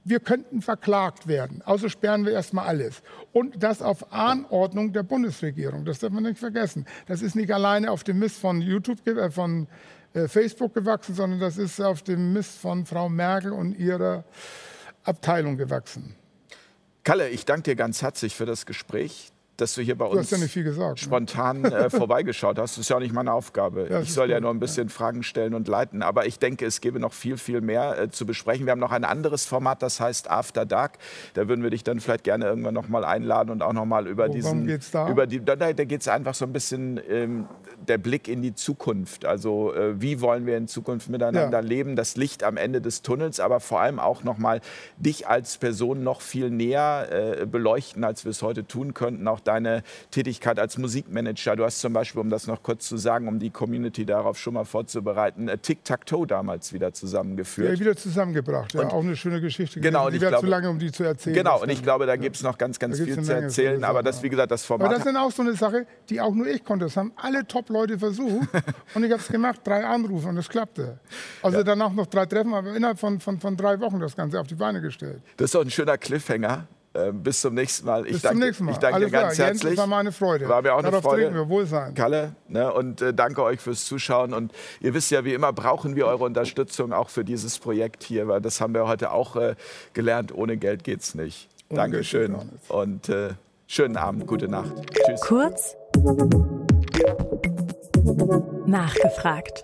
wir könnten verklagt werden. Also sperren wir erstmal alles. Und das auf Anordnung der Bundesregierung. Das darf man nicht vergessen. Das ist nicht alleine auf dem Mist von YouTube, äh, von äh, Facebook gewachsen, sondern das ist auf dem Mist von Frau Merkel und ihrer Abteilung gewachsen. Kalle, ich danke dir ganz herzlich für das Gespräch, dass du hier bei uns ja. Ne? spontan äh, vorbeigeschaut hast. Das ist ja auch nicht meine Aufgabe. Ja, ich soll ja gut, nur ein bisschen Fragen stellen und leiten. Aber ich denke, es gäbe noch viel, viel mehr äh, zu besprechen. Wir haben noch ein anderes Format, das heißt After Dark. Da würden wir dich dann vielleicht gerne irgendwann noch mal einladen und auch noch mal über Worum diesen... geht's da? Über die, da da geht es einfach so ein bisschen ähm, der Blick in die Zukunft. Also äh, wie wollen wir in Zukunft miteinander Ja. leben? Das Licht am Ende des Tunnels, aber vor allem auch noch mal dich als Person noch viel näher äh, beleuchten, als wir es heute tun könnten. Auch deine Tätigkeit als Musikmanager. Du hast zum Beispiel, um das noch kurz zu sagen, um die Community darauf schon mal vorzubereiten, äh, Tic-Tac-Toe damals wieder Ja, zusammengeführt. wieder zusammengebracht. Ja, Und- auch eine schöne Geschichte. Genau, und die ich wäre zu lange, um die zu erzählen. Genau, und ich glaube, da gibt es noch ganz, ganz viel zu erzählen. Aber das, ja. wie gesagt, das Aber Format. das ist auch so eine Sache, die auch nur ich konnte. Das haben alle Top-Leute versucht. und ich habe es gemacht, drei Anrufe und es klappte. Also danach noch drei Treffen, aber innerhalb von, von, von drei Wochen das Ganze auf die Beine gestellt. Das ist doch ein schöner Cliffhanger. Ähm, bis zum nächsten Mal. Ich Bis danke, zum nächsten Mal. Ich danke Alles dir ganz klar. Jens, herzlich. das war meine Freude. War mir auch eine Darauf Freude. trinken wir. Wohlsein. Kalle. Ne? Und äh, danke euch fürs Zuschauen. Und ihr wisst ja, wie immer brauchen wir eure Unterstützung auch für dieses Projekt hier, weil das haben wir heute auch äh, gelernt. Ohne Geld geht's nicht. Ohne Dankeschön. nicht. Und äh, schönen Abend, gute Nacht. Tschüss. Kurz nachgefragt.